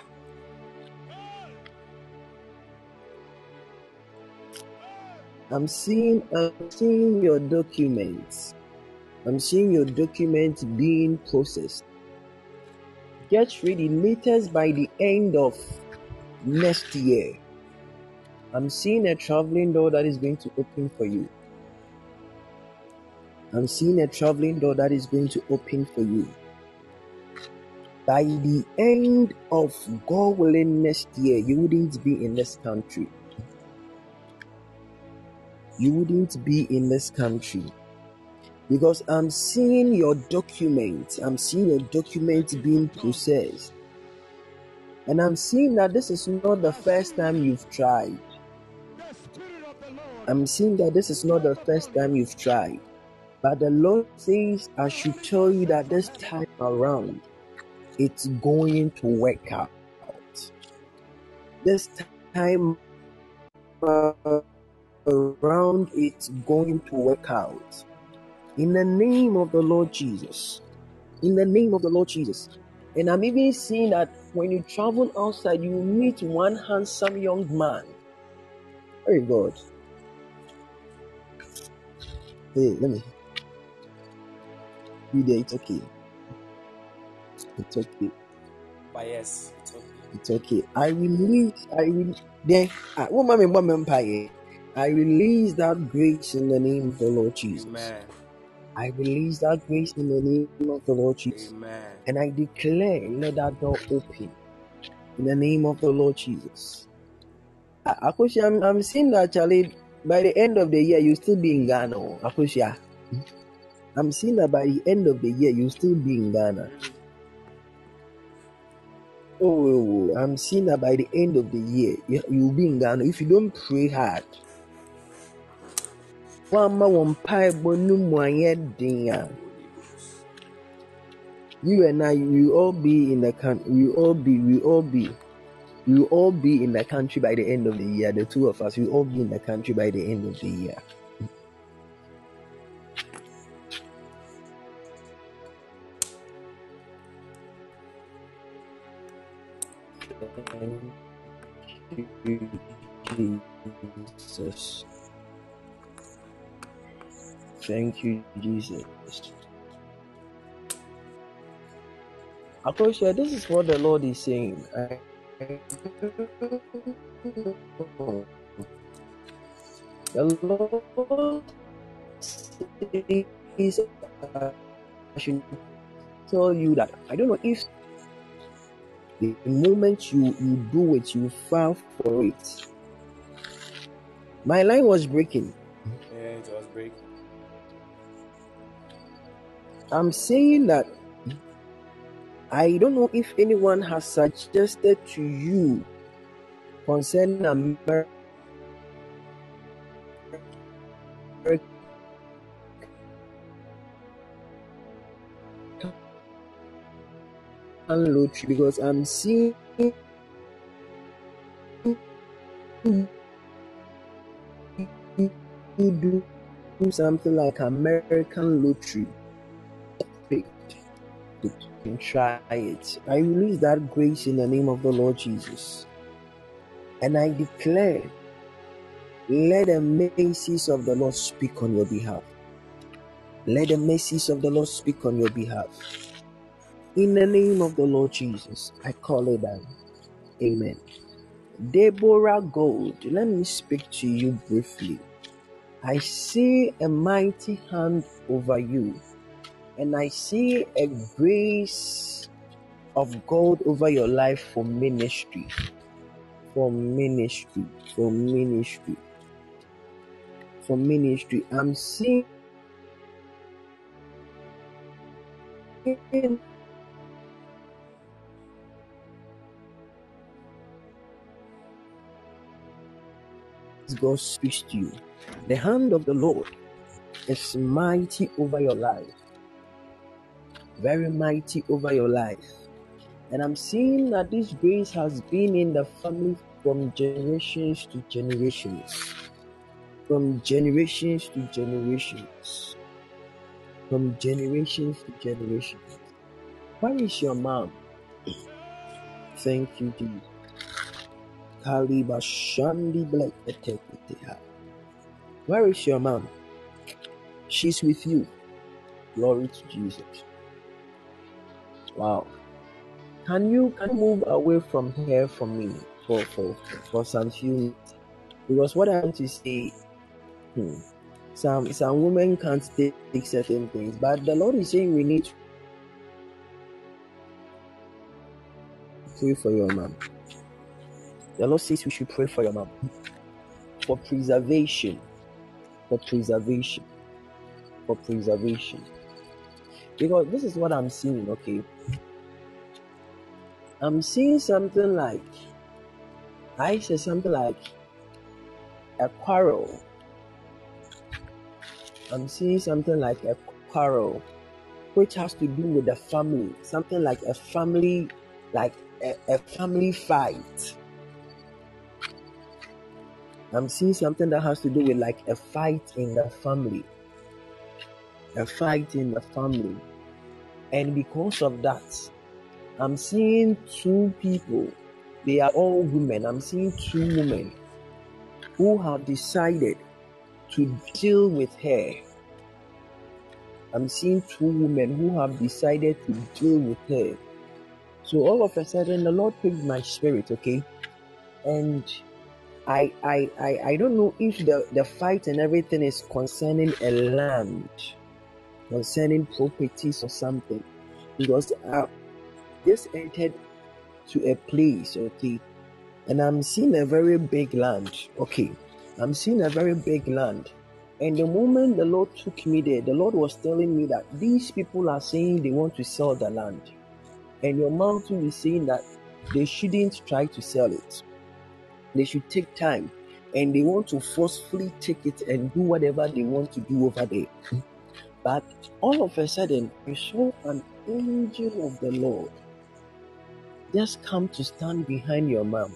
I'm seeing, I'm seeing your documents. I'm seeing your documents being processed. Get ready, latest by the end of next year. I'm seeing a traveling door that is going to open for you. I'm seeing a traveling door that is going to open for you. By the end of God willing next year, you wouldn't be in this country. You wouldn't be in this country. Because I'm seeing your document. I'm seeing your document being processed. And I'm seeing that this is not the first time you've tried. I'm seeing that this is not the first time you've tried. But the Lord says, I should tell you that this time around, it's going to work out. This time around, it's going to work out. In the name of the Lord Jesus. In the name of the Lord Jesus. And I'm even seeing that when you travel outside, you meet one handsome young man. Very good. Hey, let me be there. It's okay. It's okay. But yes, it's okay. It's okay. I will leave. I will. Then, what mama, mama. I release that grace in the name of the Lord Jesus. Amen. I release that grace in the name of the Lord Jesus. Amen. And I declare, let that door open in the name of the Lord Jesus. A- I'm, I'm seeing that, Charlie, by the end of the year, you'll oh, ah, still be in Ghana. oh, I'm seeing that by the end of the year, you'll still be in Ghana. Oh, I'm seeing that by the end of the year, you'll be in Ghana. If you don't pray hard, wama wɔn mpaebɔ no mu anyɛ den a, you and I, we all be in the country. We all be. We all be. We all be in the country by the end of the year. The two of us, we all be in the country by the end of the year. Jesus. Thank you, Jesus. Akosha, this is what the Lord is saying. The Lord says, I should tell you that I don't know if the moment you, you do it, you fall for it. My line was breaking. Yeah, it was breaking. I'm saying that I don't know if anyone has suggested to you concerning American lottery because I'm seeing you do something like American lottery. It and try it. I release that grace in the name of the Lord Jesus. And I declare, let the mercies of the Lord speak on your behalf. Let the mercies of the Lord speak on your behalf. In the name of the Lord Jesus, I call it down. Amen. Deborah Gold, let me speak to you briefly. I see a mighty hand over you, and I see a grace of God over your life for ministry. For ministry, for ministry, for ministry. I'm seeing God speaks to you. The hand of the Lord is mighty over your life, very mighty over your life. And I'm seeing that this grace has been in the family from generations to generations. From generations to generations. From generations to generations. Where is your mom? Thank you, Jesus. Where is your mom? She's with you. Glory to Jesus. Wow. Can you can you move away from here for me for for for some few minutes? Because what I want to say, hmm, some some women can't take, take certain things, but the Lord is saying we need to pray for your mom. The Lord says we should pray for your mom for preservation, for preservation, for preservation. Because this is what I'm seeing, okay? I'm seeing something like, I say something like a quarrel. I'm seeing something like a quarrel, which has to do with the family. Something like a family, like a, a family fight. I'm seeing something that has to do with like a fight in the family. A fight in the family. And because of that, I'm seeing two people. They are all women. I'm seeing two women who have decided to deal with her. I'm seeing two women who have decided to deal with her. So all of a sudden, the Lord picked my spirit, okay? And I, I, I, I don't know if the, the fight and everything is concerning a land, concerning properties or something. Because I just entered to a place, okay, and I'm seeing a very big land, okay. I'm seeing a very big land. And the moment the Lord took me there, the Lord was telling me that these people are saying they want to sell the land. And your mountain is saying that they shouldn't try to sell it they should take time and they want to forcefully take it and do whatever they want to do over there. But all of a sudden, I saw an angel of the Lord just come to stand behind your mom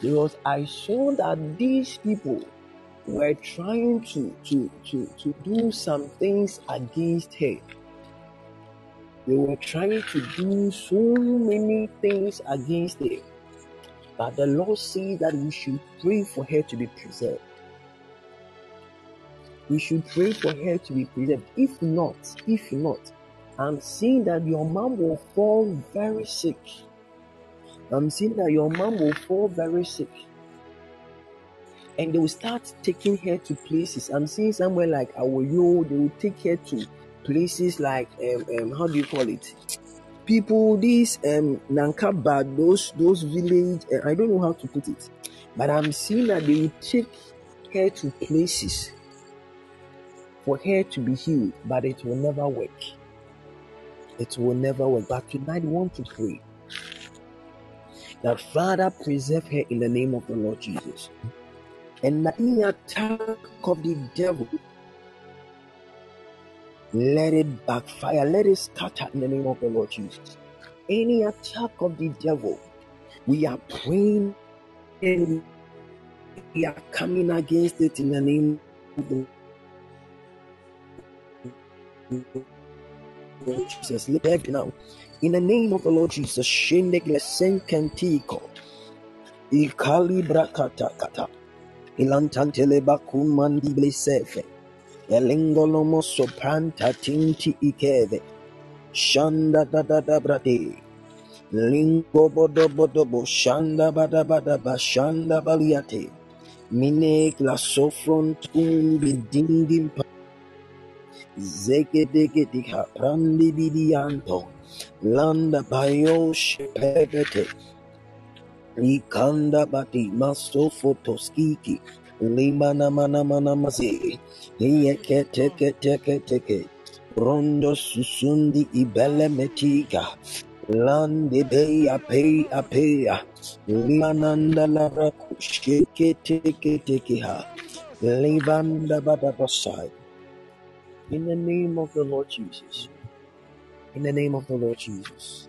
because I saw that these people were trying to, to, to, to do some things against her. They were trying to do so many things against her. But the Lord said that we should pray for her to be preserved. We should pray for her to be preserved. If not, if not, I'm seeing that your mom will fall very sick. I'm seeing that your mom will fall very sick. And they will start taking her to places. I'm seeing somewhere like Awoyo, they will take her to places like um, um how do you call it? people these um nankaba those those village uh, i don't know how to put it but i'm seeing that they will take her to places for her to be healed but it will never work. It will never work. But tonight want to pray that father preserve her in the name of the lord jesus. And any attack of the devil. Let it backfire. Let it scatter in the name of the Lord Jesus. Any attack of the devil, we are praying and we are coming against it in the name of the Lord Jesus. Let now. In the name of the Lord Jesus. Shendekle senkantiko. Ikali brakata kata. Ilantantele bakumandi blesefe. Elingolomo sopranta tinti ikeve. Shanda da da da brade. Lingo bodo bodo bo shanda bada bada ba shanda baliate. Mine la sofront um bidingim pa. Zeke deke dika prandi bidianto. Landa bayo shepebete. Ikanda bati maso fotoskiki. Limana mana mana masi. Yeke teke teke teke. Rondo susundi ibele metiga. Lande be ape apea. Limananda laraku sheke teke teke ha. Livanda badabasai. In the name of the Lord Jesus. In the name of the Lord Jesus.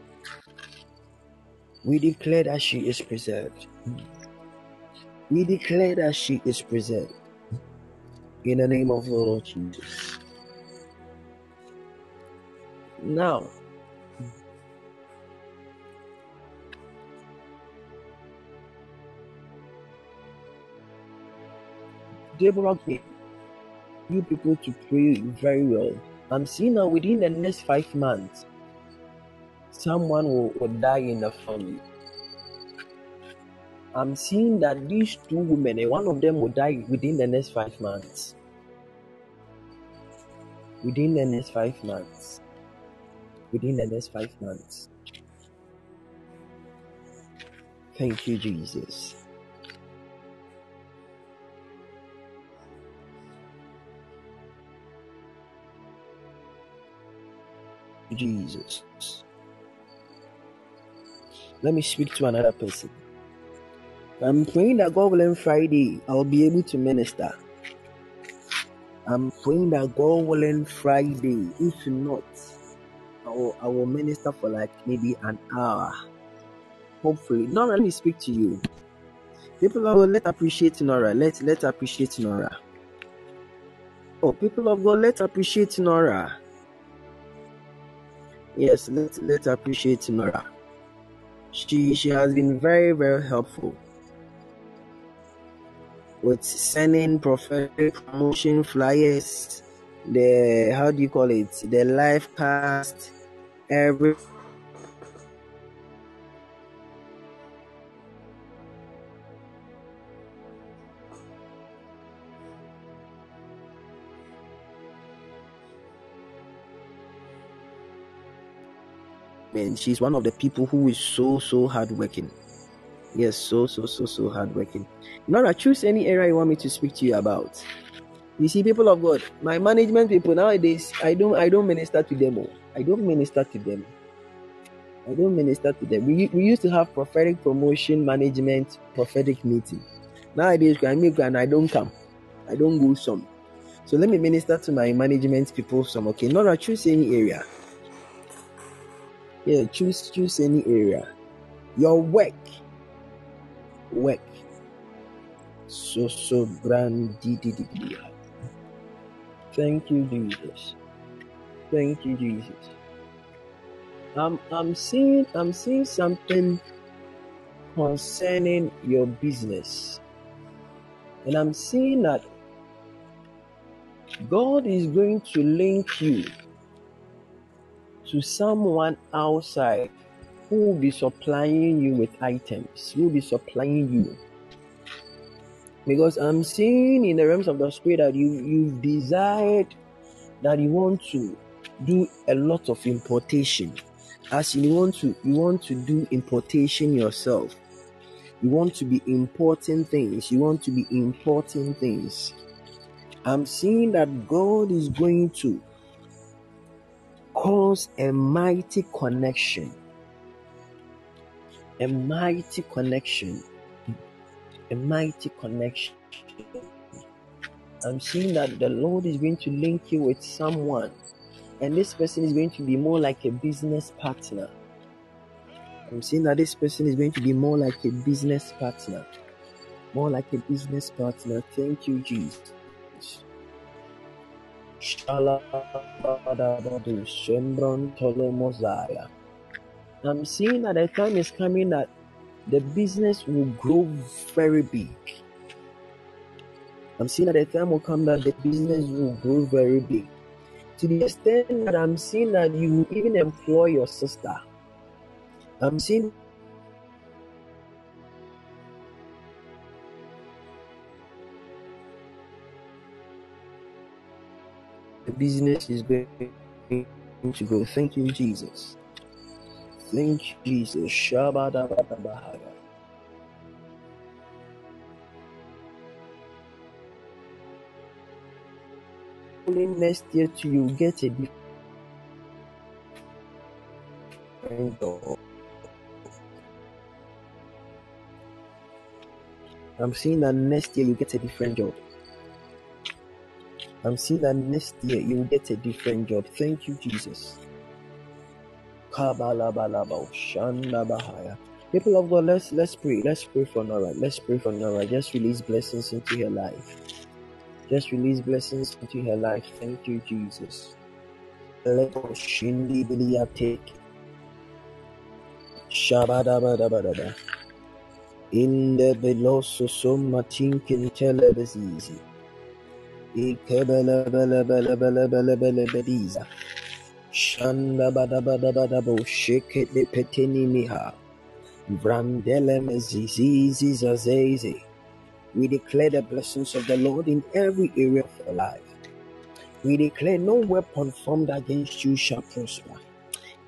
We declare that she is preserved. We declare that she is preserved. In the name of the Lord Jesus. Now, Deborah you people to pray very well. I'm seeing now within the next five months, someone will, will die in the family. I'm seeing that these two women, and one of them will die within the next five months. Within the next five months. Within the next five months. Thank you, Jesus. Jesus. Let me speak to another person. I'm praying that God will willing Friday I'll be able to minister. I'm praying that God will willing Friday, if not, I will, I will minister for like maybe an hour. Hopefully. Nora, let me speak to you. People of God, let's appreciate Nora. Let's let's appreciate Nora. Oh, people of God, let's appreciate Nora. Yes, let's let's appreciate Nora. She she has been very, very helpful with sending prophetic promotion flyers, the how do you call it, the live cast, every management. She's one of the people who is so so hardworking. Yes, so so so so hardworking. Nora, choose any area you want me to speak to you about. You see, people of God, my management people nowadays, I don't I don't minister to them. oh. I don't minister to them. I don't minister to them. We, we used to have prophetic promotion management prophetic meeting. Nowadays, I make and I don't come. I don't go some. So let me minister to my management people some. Okay, Nora, choose any area. Yeah, choose choose any area. Your work. Work. So so di. Thank you, Jesus. Thank you, Jesus. I'm I'm seeing I'm seeing something concerning your business. And I'm seeing that God is going to link you to someone outside who will be supplying you with items, who will be supplying you. Because I'm seeing in the realms of the spirit that you you've desired that you want to do a lot of importation. As you want to you want to do importation yourself. You want to be importing things. You want to be importing things. I'm seeing that God is going to cause a mighty connection. A mighty connection. A mighty connection. I'm seeing that the Lord is going to link you with someone, and this person is going to be more like a business partner. I'm seeing that this person is going to be more like a business partner. More like a business partner. Thank you, Jesus. Shembron. I'm seeing that the time is coming that the business will grow very big. I'm seeing that the time will come that the business will grow very big. To the extent that I'm seeing that you even employ your sister. I'm seeing business is going to grow. Thank you, Jesus. Thank you, Jesus. Only next year to you get. I'm seeing that next year you get a different job. I'm seeing that next year you will get a different job. Thank you, Jesus. People of God, let's let's pray. Let's pray for Nora. Let's pray for Nora. Just release blessings into her life. Just release blessings into her life. Thank you, Jesus. Us. In the below so so matinkin televizizi. Ikebelebelebelebelebelebediza. Shanda bada bada We declare the blessings of the Lord in every area of your life. We declare no weapon formed against you shall prosper.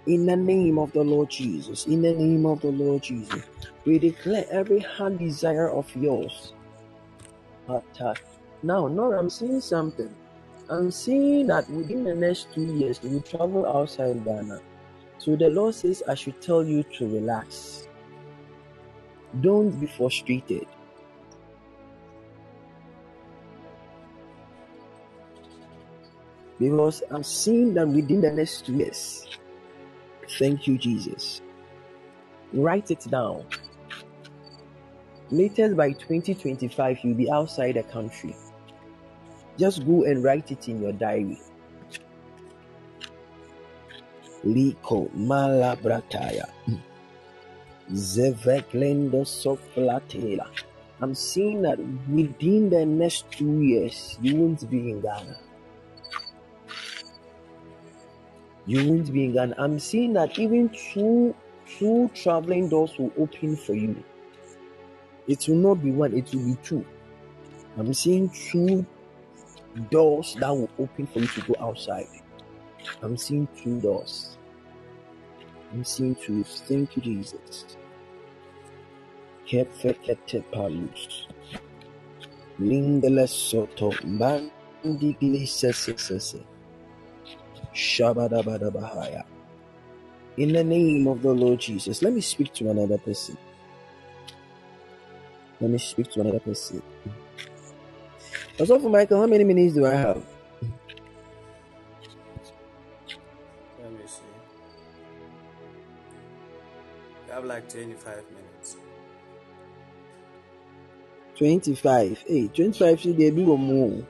In the name of the Lord Jesus, in the name of the Lord Jesus, we declare every heart desire of yours. Now, Nora, I'm seeing something. I'm seeing that within the next two years, you travel outside Ghana. So the Lord says, I should tell you to relax. Don't be frustrated. Because I'm seeing that within the next two years, thank you, Jesus. Write it down. Latest by 2025, you'll be outside the country. Just go and write it in your diary. Liko malabrataya. I'm seeing that within the next two years, you won't be in Ghana. You won't be in Ghana. I'm seeing that even two two traveling doors will open for you. It will not be one, it will be two. I'm seeing two doors that will open for you to go outside. I'm seeing two doors. I'm seeing truth. Thank you, Jesus. Kefekete palus. Lingele soto. Bandi sese. Shabadabadabahaya. In the name of the Lord Jesus, let me speak to another person. Let me speak to another person. Also, for Michael, how many minutes do I have? Let me see. You have like 25 minutes. 25. Hey, 25 see they do more.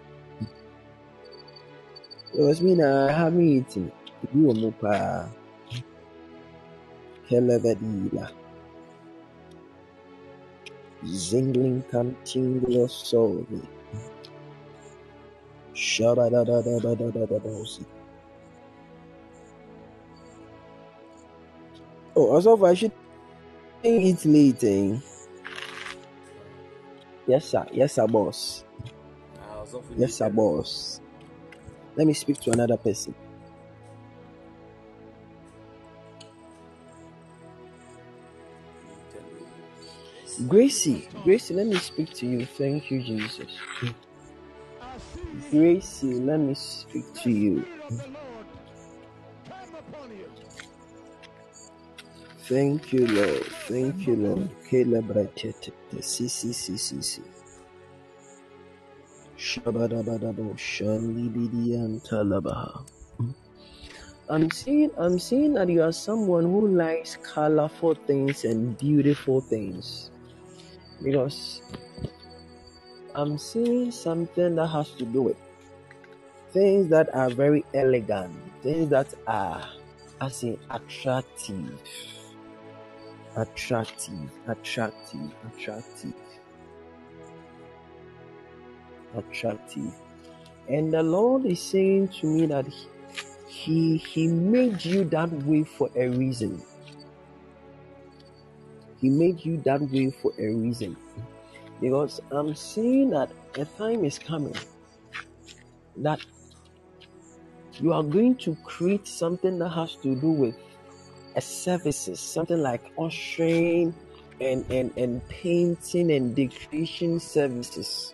It was me na have me eating. Do more pa. Kelebedila. Zingling continuous solving. Shabadadadadadadabosi. Oh, also, I should think it's late. Eh? Yes, sir. Yes, sir, boss. Yes, sir, boss. Let me speak to another person. Gracie, Gracie, let me speak to you. Thank you, Jesus. The Gracie, let me speak to you. The. Thank you, Lord. Thank you, Lord. Si, si, si. Shabadabadabo. Shandibidian Talabaha. I'm seeing I'm seeing that you are someone who likes colorful things and beautiful things. Because I'm seeing something that has to do with things that are very elegant, things that are as in attractive. Attractive, attractive, attractive. Attractive. And the Lord is saying to me that He He, he made you that way for a reason. He made you that way for a reason. Because I'm seeing that a time is coming that you are going to create something that has to do with a services, something like ushering and, and, and painting and decoration services.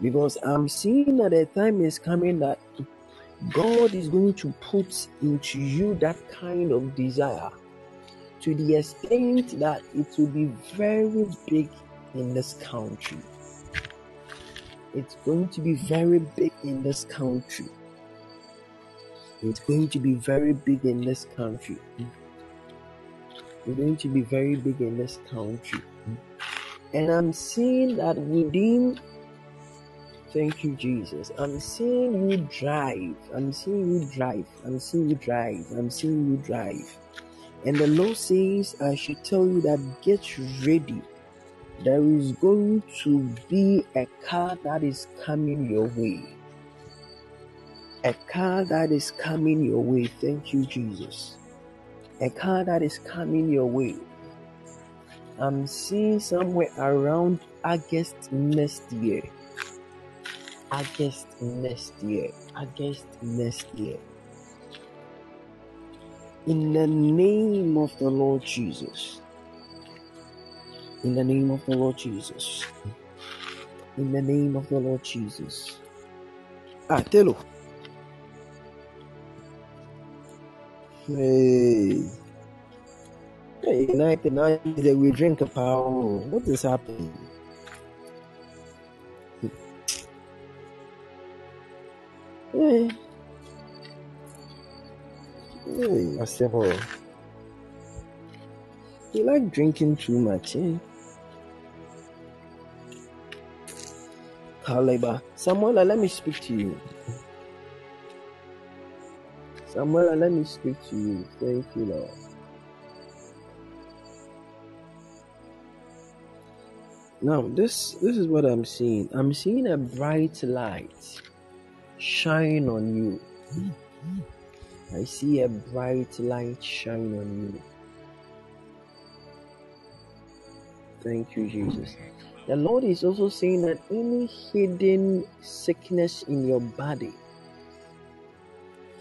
Because I'm seeing that a time is coming that God is going to put into you that kind of desire to the extent that it will be very big in this country. It's going to be very big in this country. It's going to be very big in this country. It's going to be very big in this country. And I'm seeing that within Thank you, Jesus. I'm seeing you drive. I'm seeing you drive. I'm seeing you drive. I'm seeing you drive. And the Lord says, I should tell you that get ready. There is going to be a car that is coming your way. A car that is coming your way. Thank you, Jesus. A car that is coming your way. I'm seeing somewhere around August next year. August next year. August next year. In the name of the Lord Jesus. In the name of the Lord Jesus. In the name of the Lord Jesus. Ah, Telo. Hey. Hey, night that we drink a power. What is happening? Hey. Hey, Asebo. You like drinking too much, eh? Kaleba. Samuela, let me speak to you. Samuela, let me speak to you. Thank you, Lord. Now, this this is what I'm seeing. I'm seeing a bright light shine on you. I see a bright light shine on you. Thank you, Jesus. The Lord is also saying that any hidden sickness in your body,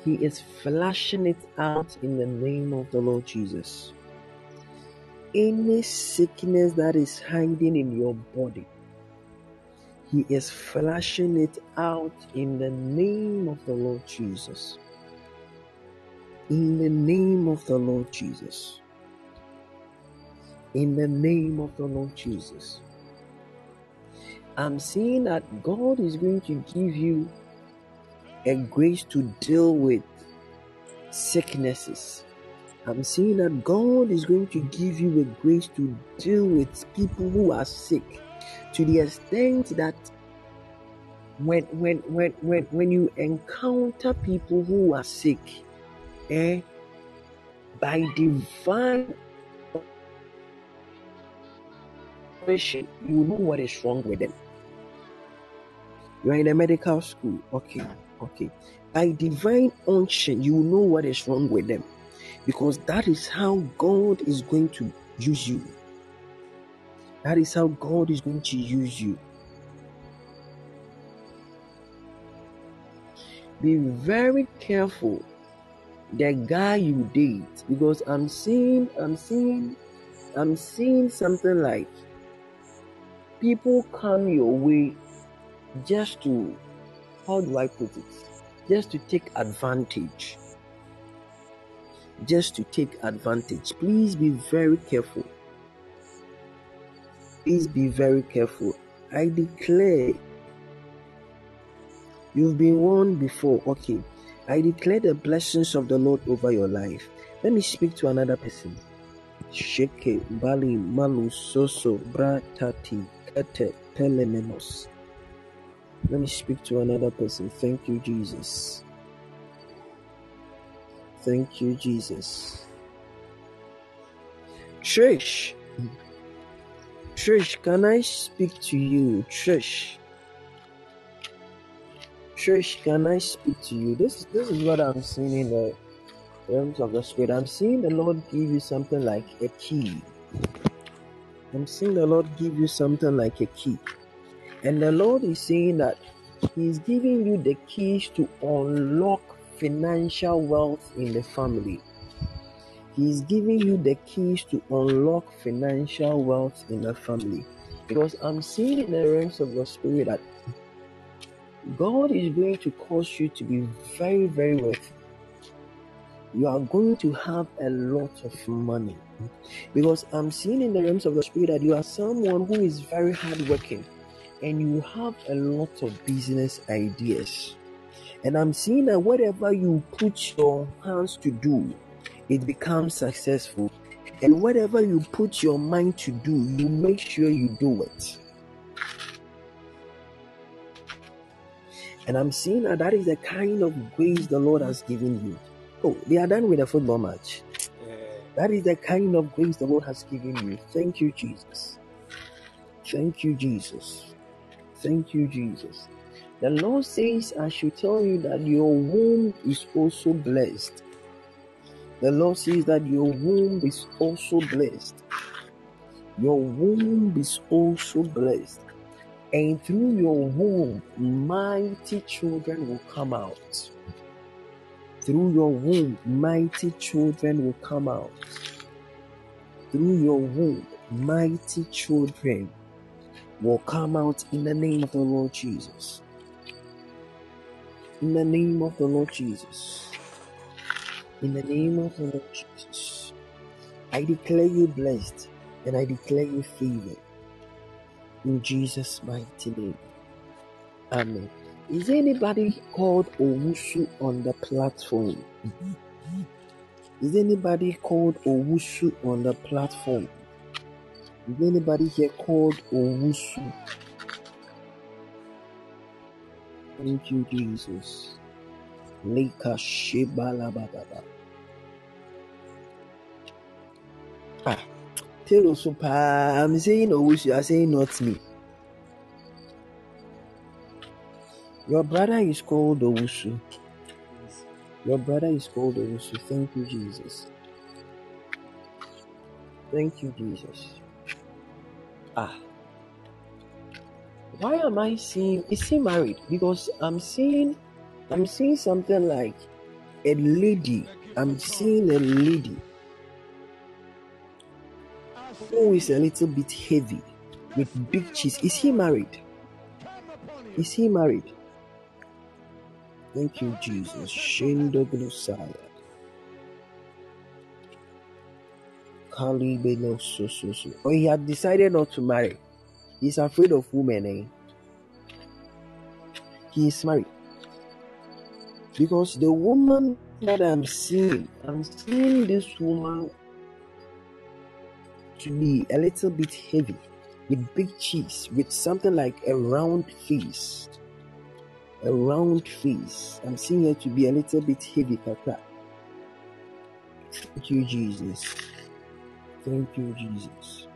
He is flashing it out in the name of the Lord Jesus. Any sickness that is hiding in your body, He is flashing it out in the name of the Lord Jesus. In the name of the Lord Jesus. In the name of the Lord Jesus. I'm seeing that God is going to give you a grace to deal with sicknesses. I'm seeing that God is going to give you a grace to deal with people who are sick to the extent that when when when when when you encounter people who are sick, eh, by divine operation, you know what is wrong with them. You are in a medical school, okay, okay. By divine unction, you know what is wrong with them, because that is how God is going to use you. That is how God is going to use you. Be very careful the guy you date because I'm seeing I'm seeing I'm seeing something like people come your way just to how do I put it? Just to take advantage. Just to take advantage. Please be very careful. Please be very careful. I declare you've been warned before. Okay. I declare the blessings of the Lord over your life. Let me speak to another person. Sheke Bali Malu Soso Bratati Kete Pelemenos. Let me speak to another person. Thank you, Jesus. Thank you, Jesus. Trish. Trish, can I speak to you? Trish. Trish, can I speak to you? This this is what I'm seeing in the realms of the spirit. I'm seeing the Lord give you something like a key. I'm seeing the Lord give you something like a key. And the Lord is saying that He's giving you the keys to unlock financial wealth in the family. He's giving you the keys to unlock financial wealth in the family. Because I'm seeing in the realms of the spirit that God is going to cause you to be very, very wealthy. You are going to have a lot of money. Because I'm seeing in the realms of the spirit that you are someone who is very hardworking and you have a lot of business ideas. And I'm seeing that whatever you put your hands to do, it becomes successful. And whatever you put your mind to do, you make sure you do it. And I'm seeing that that is the kind of grace the Lord has given you. Oh, they are done with the football match. That is the kind of grace the Lord has given you. Thank you, Jesus. Thank you, Jesus. Thank you, Jesus. The Lord says, I should tell you that your womb is also blessed. The Lord says that your womb is also blessed. Your womb is also blessed. And through your womb, mighty children will come out. Through your womb, mighty children will come out. Through your womb, mighty children will come out in the name of the Lord Jesus. In the name of the Lord Jesus. In the name of the Lord Jesus. I declare you blessed and I declare you favored. In Jesus' mighty name. Amen. Is anybody called Owusu on the platform? Is anybody called Owusu on the platform? Is anybody here called Owusu? Thank you, Jesus. Leka Shebalababa. Ah, tell us. I'm saying Owusu, you are saying not me. Your brother is called Owusu. Your brother is called Owusu. Thank you, Jesus. Thank you, Jesus. Ah. Why am I seeing is he married? Because I'm seeing I'm seeing something like a lady. I'm seeing a lady who is a little bit heavy with big cheese. Is he married? Is he married? Thank you, Jesus. Shindo Gnosaya. So so so. Oh, he had decided not to marry. He's afraid of women, eh? He is married. Because the woman that I'm seeing, I'm seeing this woman to be a little bit heavy with big cheeks, with something like a round face. A round face. I'm seeing her to be a little bit heavy, Kaka. Thank you, Jesus. Thank you, Jesus.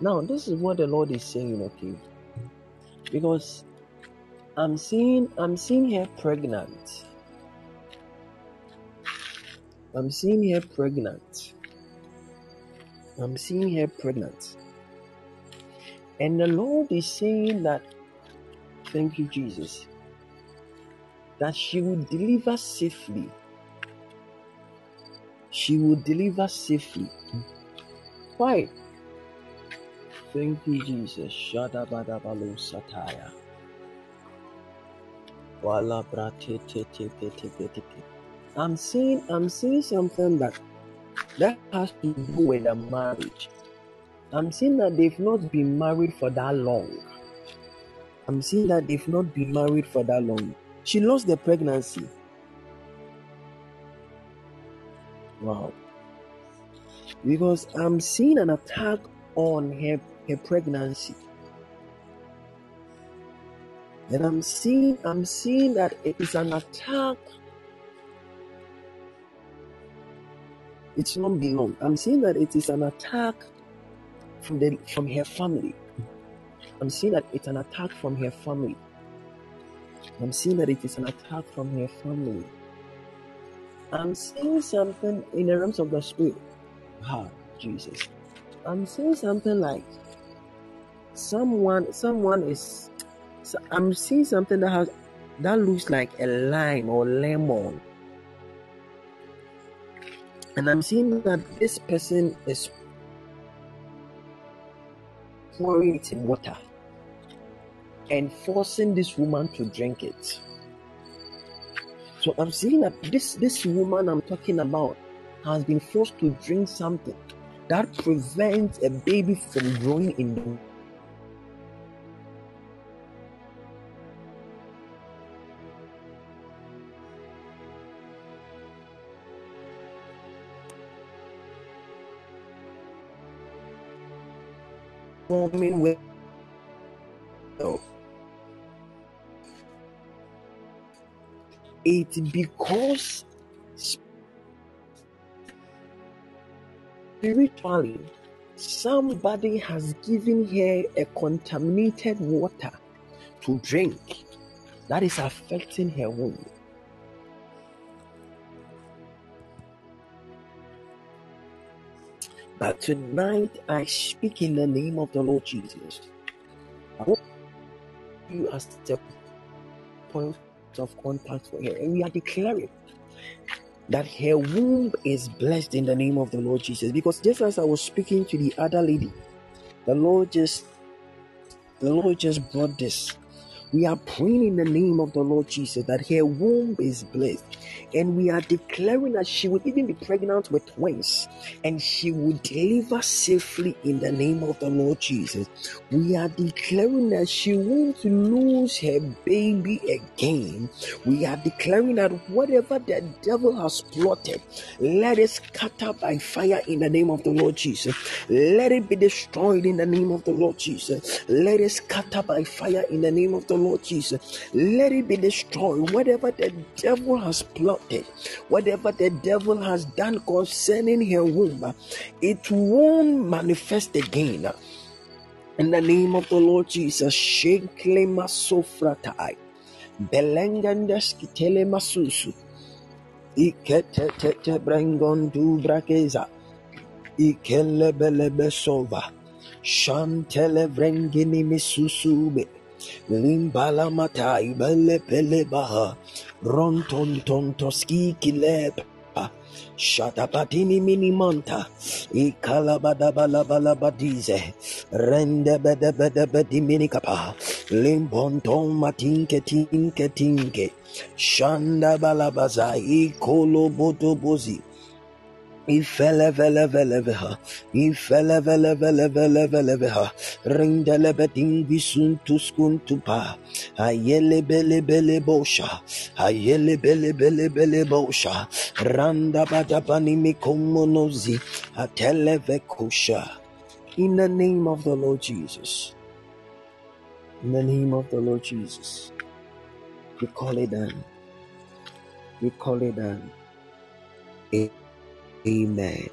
Now, this is what the Lord is saying, okay? Because I'm seeing I'm seeing her pregnant. I'm seeing her pregnant. I'm seeing her pregnant. And the Lord is saying that, thank you, Jesus, that she will deliver safely. She will deliver safely. Why? Thank you, Jesus. Shadabadabalo sataya. Wala. I'm seeing I'm seeing something that that has to do with a marriage. I'm seeing that they've not been married for that long. I'm seeing that they've not been married for that long. She lost the pregnancy. Wow. Because I'm seeing an attack on her, her pregnancy. And I'm seeing I'm seeing that it is an attack. It's not beyond. I'm seeing that it is an attack from the from her family. I'm seeing that it's an attack from her family. I'm seeing that it is an attack from her family. I'm seeing something in the realms of the spirit. Ah, Jesus. I'm seeing something like someone someone is so I'm seeing something that has that looks like a lime or lemon. And I'm seeing that this person is pouring it in water and forcing this woman to drink it. So I'm seeing that this this woman I'm talking about has been forced to drink something that prevents a baby from growing in the woman with. It's because spiritually somebody has given her a contaminated water to drink that is affecting her womb. But tonight I speak in the name of the Lord Jesus. I want you as the point of contact for her, and we are declaring that her womb is blessed in the name of the Lord Jesus. Because just as I was speaking to the other lady, the Lord just the Lord just brought this. We are praying in the name of the Lord Jesus that her womb is blessed. And we are declaring that she would even be pregnant with twins and she would deliver safely in the name of the Lord Jesus. We are declaring that she won't lose her baby again. We are declaring that whatever the devil has plotted, let it scatter by fire in the name of the Lord Jesus. Let it be destroyed in the name of the Lord Jesus. Let it scatter by fire in the name of the Lord Jesus. Let it be destroyed. Whatever the devil has plotted, whatever the devil has done concerning her womb, it won't manifest again. In the name of the Lord Jesus, Shenkle Masofratai, Belengandes Masusu, Ikete Brangon du Brakeza, Ikele Belebesova, Shantele Vrengini Misusube. Limbala matai bele baha. Ronton ton toski kilepa. Shatapatini minimanta. Ikalabadabalabadize. Rende bede bede bedi minikapa. Limbonton matinke tinke tinke. Shanda balabaza. Ikolo boto. Bosha, bosha, randa. In the name of the Lord Jesus, in the name of the Lord Jesus, we call it done. We call it done. Amen.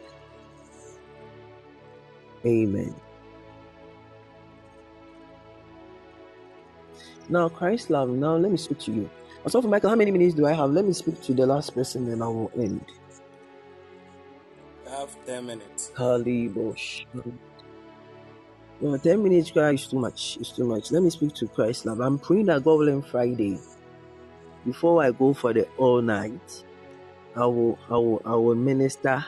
Amen. Now, Christ love, now let me speak to you. So, for Michael, how many minutes do I have? Let me speak to the last person and I will end. You have 10 minutes. Kalibosh. No, 10 minutes is too much. It's too much. Let me speak to Christ love. I'm praying that God will end Friday before I go for the all night. I will, I will, I will minister.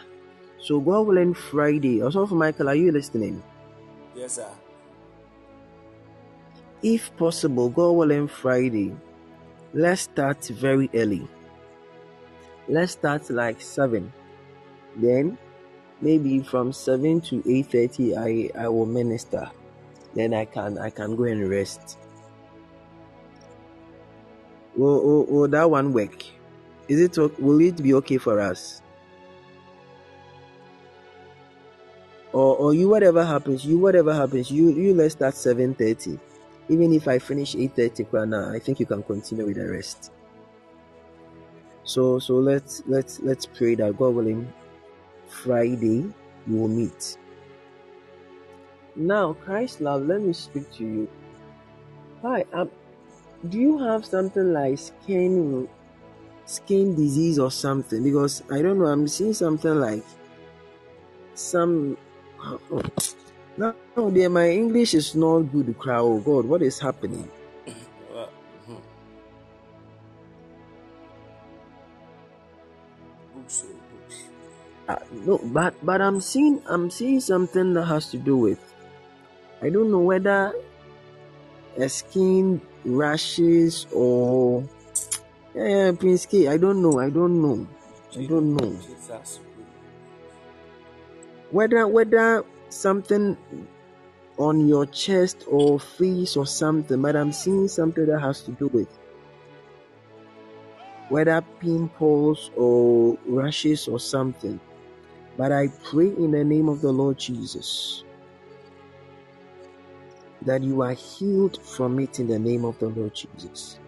So God willing, Friday. Also, for Michael, are you listening? Yes, sir. If possible, God willing, Friday. Let's start very early. Let's start like seven. Then, maybe from seven to eight thirty, I I will minister. Then I can I can go and rest. Will, will, will that one work? Is it will it be okay for us? Or or you whatever happens, you whatever happens, you you let's start seven thirty. Even if I finish eight thirty now, I think you can continue with the rest. So so let's let's let's pray that God willing, Friday we will meet. Now, Christ love, let me speak to you. Hi, um, do you have something like skin skin disease or something? Because I don't know, I'm seeing something like some. Oh, no, no, dear, my English is not good. Cry, oh God, what is happening? Uh, no, but but I'm seeing I'm seeing something that has to do with. I don't know whether a skin rashes or yeah, Prince K. I don't know. I don't know. I don't know whether whether something on your chest or face or something. But I'm seeing something that has to do with whether pimples or rashes or something. But I pray in the name of the Lord Jesus that you are healed from it in the name of the Lord Jesus.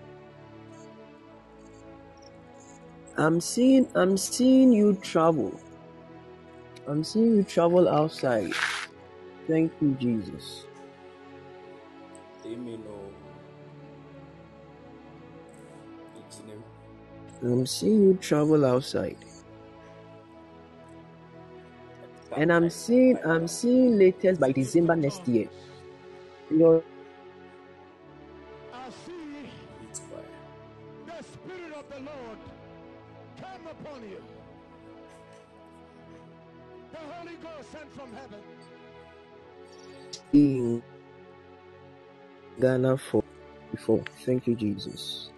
I'm seeing I'm seeing you travel. I'm seeing you travel outside. Thank you, Jesus. Amen. oh. I'm seeing you travel outside. And I'm seeing I'm seeing latest by December next year. Your in Ghana for before. Thank you, Jesus.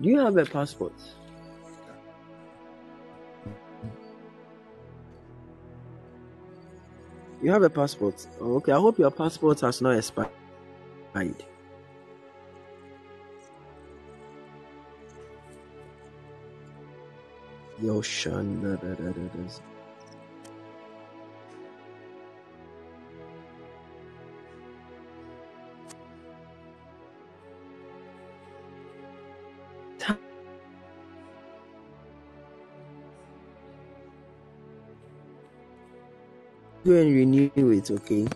Do you have a passport? You have a passport. Oh, okay, I hope your passport has not expired. Yo, Go and renew it, okay?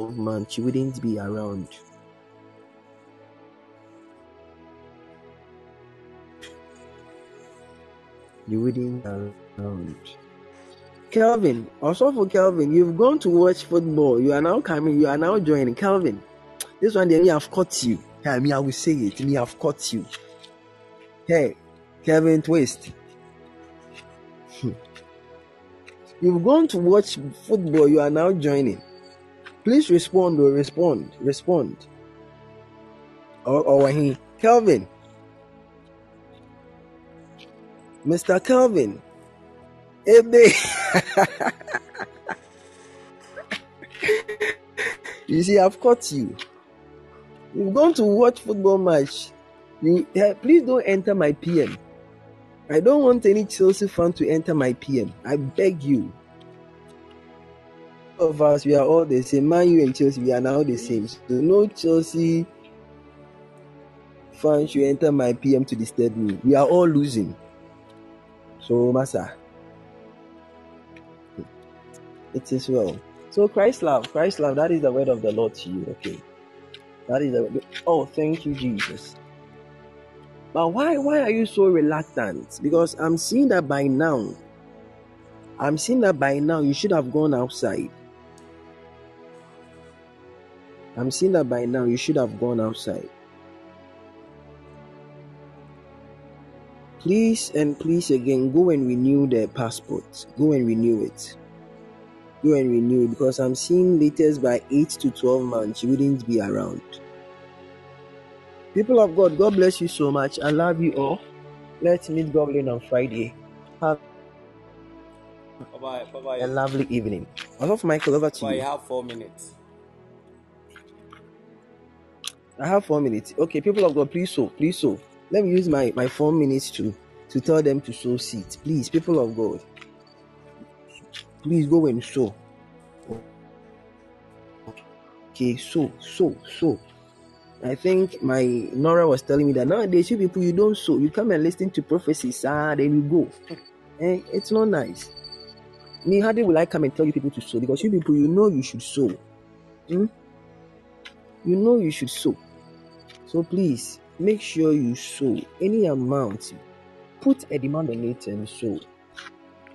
Oh, months, you wouldn't be around. You wouldn't be around. Kelvin, also for Kelvin, you've gone to watch football. You are now coming. You are now joining. Kelvin, this one day me have caught you. Hey, me I will say it. Me have caught you. Hey, Kelvin Twist. Hmm. You've gone to watch football. You are now joining. Please respond or respond. Respond. Or, or he, Kelvin. Mr. Kelvin. Ebe. you see, I've caught you. You've gone to watch football match. You eh, please don't enter my PM. I don't want any Chelsea fan to enter my PM. I beg you. Of us, we are all the same. Man, you and Chelsea, we are now the same. So no Chelsea fan should enter my PM to disturb me. We are all losing. So, Massa, it is well. So, Christ love, Christ love, that is the word of the Lord to you. Okay. That is the oh, thank you, Jesus. But why why are you so reluctant? Because I'm seeing that by now. I'm seeing that by now you should have gone outside. I'm seeing that by now you should have gone outside. Please and please again go and renew the passport. Go and renew it. Go and renew because I'm seeing latest by 8 to 12 months you wouldn't be around. People of God, God bless you so much. I love you all. Let's meet Goblin on Friday. Have Bye bye. A lovely evening. I love Michael over to Bye. You you. have four minutes. I have four minutes. Okay, people of God, please sow, please sow. Let me use my, my four minutes to to tell them to sow seeds. Please, people of God, please go and sow. Okay, sow, sow, sow. I think my Nora was telling me that nowadays you people you don't sow. You come and listen to prophecies, ah, then you go. And it's not nice. Me, how will I come and tell you people to sow? Because you people, you know you should sow. Hmm? You know you should sow. So please make sure you sow any amount. Put a demand on it and sow.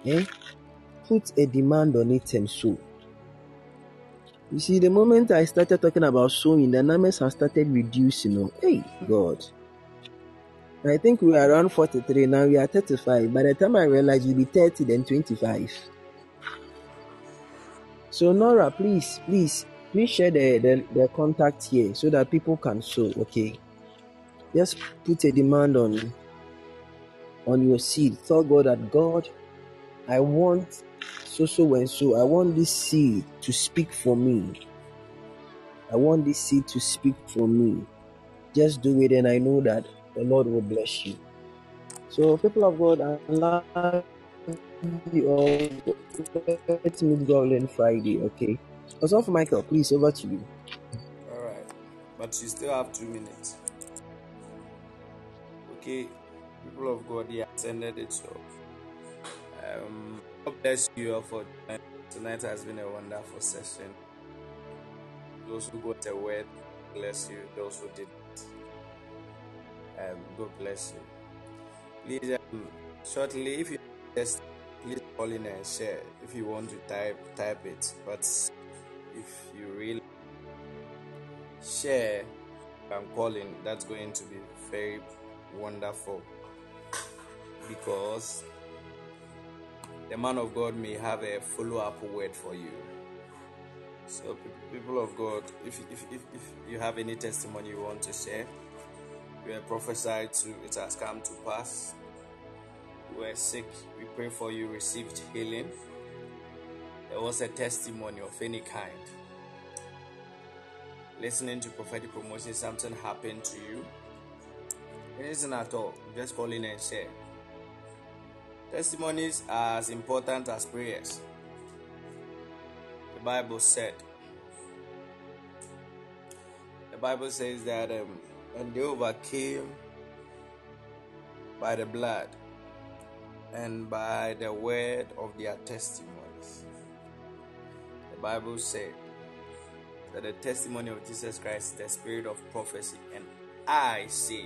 Eh? Put a demand on it and sow. You see, the moment I started talking about sowing, the numbers have started reducing. Oh, hey, God. I think we are around 43, now we are 35. By the time I realize we'll be 30, then 25. So, Nora, please, please, please share the, the, the contact here so that people can sow, okay? Just put a demand on on your seed. Tell God that God, I want so so and so. I want this seed to speak for me. I want this seed to speak for me. Just do it, and I know that the Lord will bless you. So, people of God, I love you all. Let's meet God on Friday, okay? Also, Michael, please over to you. All right. But you still have two minutes. Okay. People of God, yeah, ended it so. Um, God bless you all for joining. tonight. Has been a wonderful session. Those who got a word, bless you. Those who didn't, um, God bless you. Please, um, shortly, if you just please call in and share. If you want to type, type it. But if you really share and call in, that's going to be very wonderful because the man of God may have a follow up word for you. So, people of God, if, if, if, if you have any testimony you want to share, you were prophesied to, it has come to pass. You were sick, we pray for you, received healing. There was a testimony of any kind. Listening to prophetic promotion, something happened to you. Anything at all, just call in and share. Testimonies are as important as prayers. The Bible said, the Bible says that um, and they overcame by the blood and by the word of their testimonies. The Bible said, that the testimony of Jesus Christ is the spirit of prophecy, and I say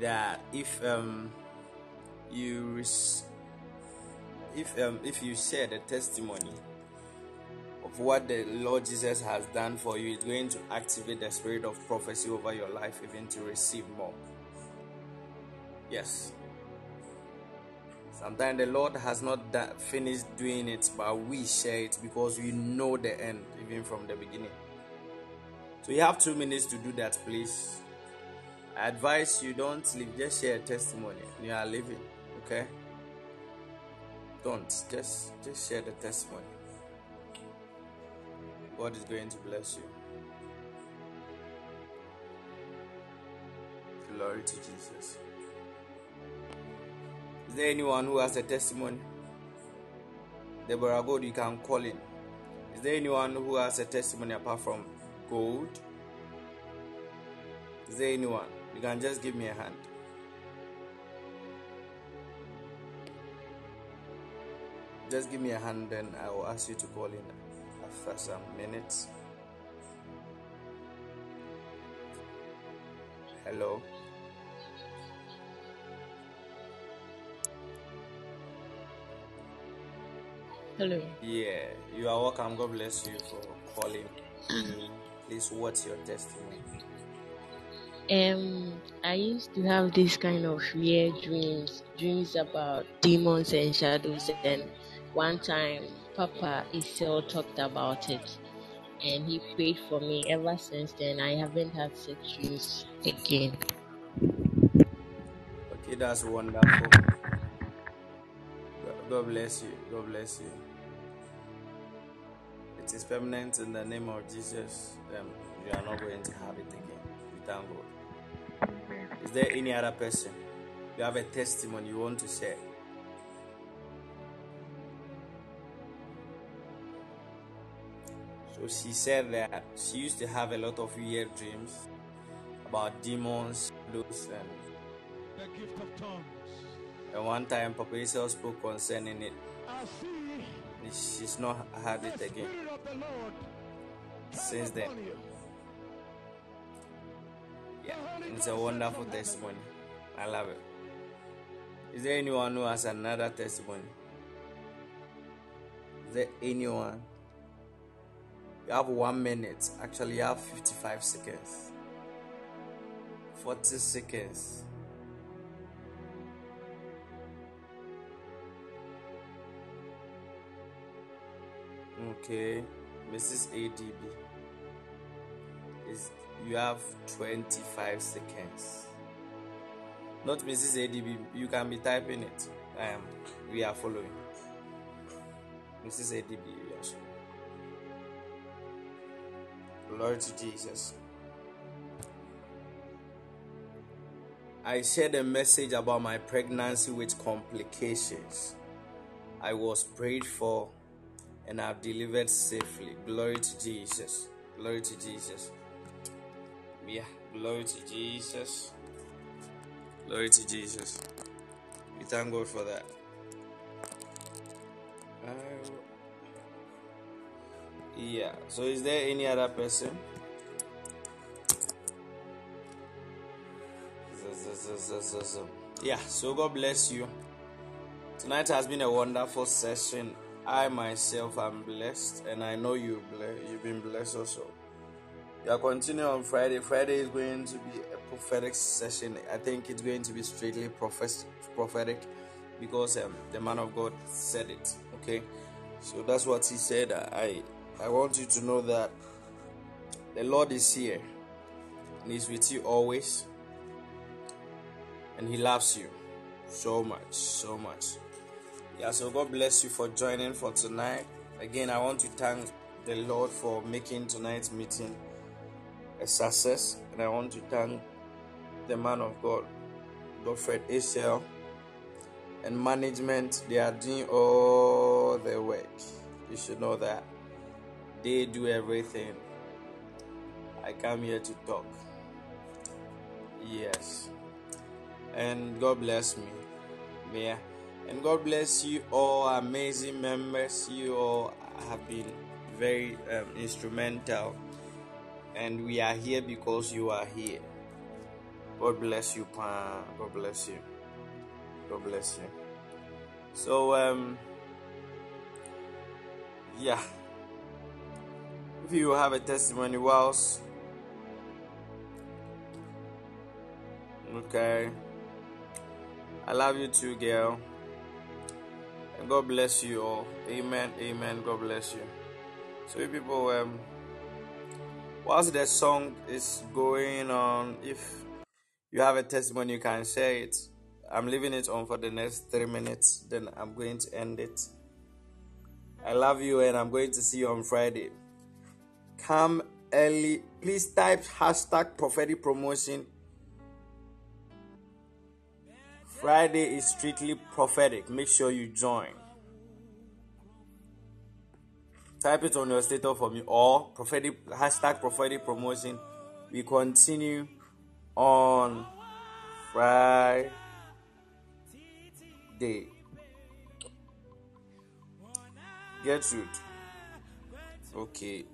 that if um you if um if you share the testimony of what the Lord Jesus has done for you, it's going to activate the spirit of prophecy over your life, even to receive more. Yes. Sometimes the Lord has not da- finished doing it, but we share it because we know the end, even from the beginning. So you have two minutes to do that, please. I advise you don't leave, just share a testimony. You are living, okay? Don't just just share the testimony. God is going to bless you. Glory to Jesus. Is there anyone who has a testimony? Deborah Gold, you can call in. Is there anyone who has a testimony apart from Gold? Is there anyone? You can just give me a hand. Just give me a hand, then I will ask you to call in after some minutes. Hello. Hello. Yeah, you are welcome. God bless you for calling. Please, what's your testimony? Um, I used to have this kind of weird dreams, dreams about demons and shadows. And one time, Papa Essel talked about it, and he prayed for me. Ever since then, I haven't had such dreams again. Okay, that's wonderful. God- God bless you. God bless you. It is permanent in the name of Jesus. Um, you are not going to have it again. We thank God. Is there any other person? You have a testimony you want to share? So she said that she used to have a lot of weird dreams about demons, shadows, and The gift of tongues. And one time, Papa Essel spoke concerning it. I see She's not had it again since then. Yeah, it's a wonderful testimony. I love it. Is there anyone who has another testimony? Is there anyone? You have one minute. Actually, you have 55 seconds. 40 seconds. Okay, Mrs. ADB. Is you have 25 seconds. Not Mrs. ADB, you can be typing it. Um, we are following. Mrs. ADB, Lord Jesus. I shared a message about my pregnancy with complications. I was prayed for and I've delivered safely. Glory to Jesus. Glory to Jesus. Yeah, glory to Jesus. Glory to Jesus. We thank God for that. Yeah, so is there any other person? Yeah, so God bless you. Tonight has been a wonderful session. I myself am blessed, and I know you you've been blessed also. We are continuing on Friday. Friday is going to be a prophetic session. I think it's going to be strictly prophetic because um, the man of God said it. Okay, so that's what he said. I I want you to know that the Lord is here and He's with you always, and He loves you so much, so much. Yeah, so God bless you for joining for tonight. Again, I want to thank the Lord for making tonight's meeting a success, and I want to thank the man of God, Godfred Essel, and management. They are doing all the work. You should know that they do everything. I come here to talk. Yes, and God bless me. Yeah. And God bless you all, amazing members. You all have been very um, instrumental. And we are here because you are here. God bless you, Pa. God bless you. God bless you. So, um, yeah. If you have a testimony, whilst okay, I love you too, girl. And God bless you all. Amen. Amen. God bless you. So, people, um, whilst the song is going on, if you have a testimony, you can share it. I'm leaving it on for the next three minutes, then I'm going to end it. I love you, and I'm going to see you on Friday. Come early. Please type hashtag prophetic promotion. Friday is strictly prophetic. Make sure you join. Type it on your status for me or prophetic hashtag prophetic promotion. We continue on Friday. Gertrude. Okay.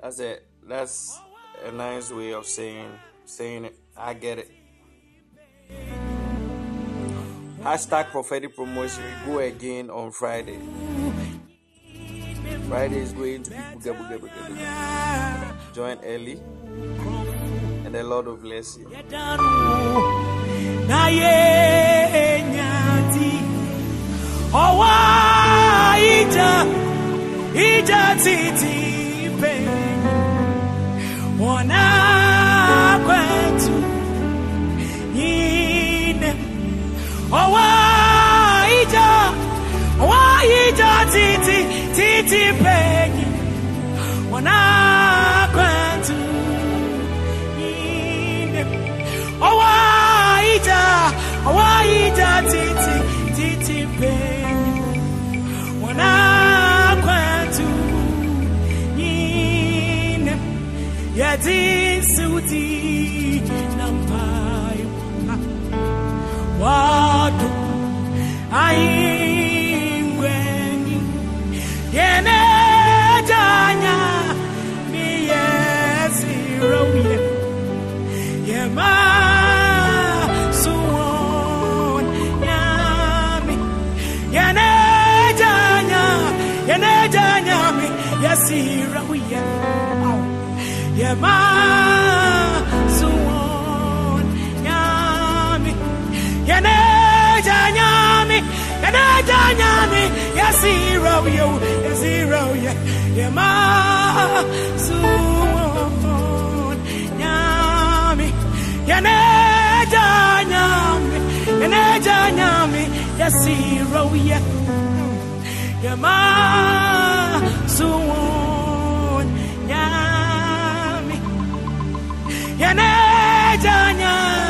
That's it. That's a nice way of saying saying it. I get it. Hashtag prophetic promotion. Go again on Friday. Friday is going to be booga booga booga booga. Join early, and the Lord will bless you. na ye nyati owa ija ija titi pe wana kwetu yine. Owa ija owa ija titi titi pe wana kwetu yine. Owaija owaija titi titi pe wana nampayo watu aingweni Yema suon yami Yene janya mi Yene janya mi Yasira uye Yasira uye Yema suon yami Yaneja nyami Yaneja nyami Yasiro ye Yama suwon Yana Janya.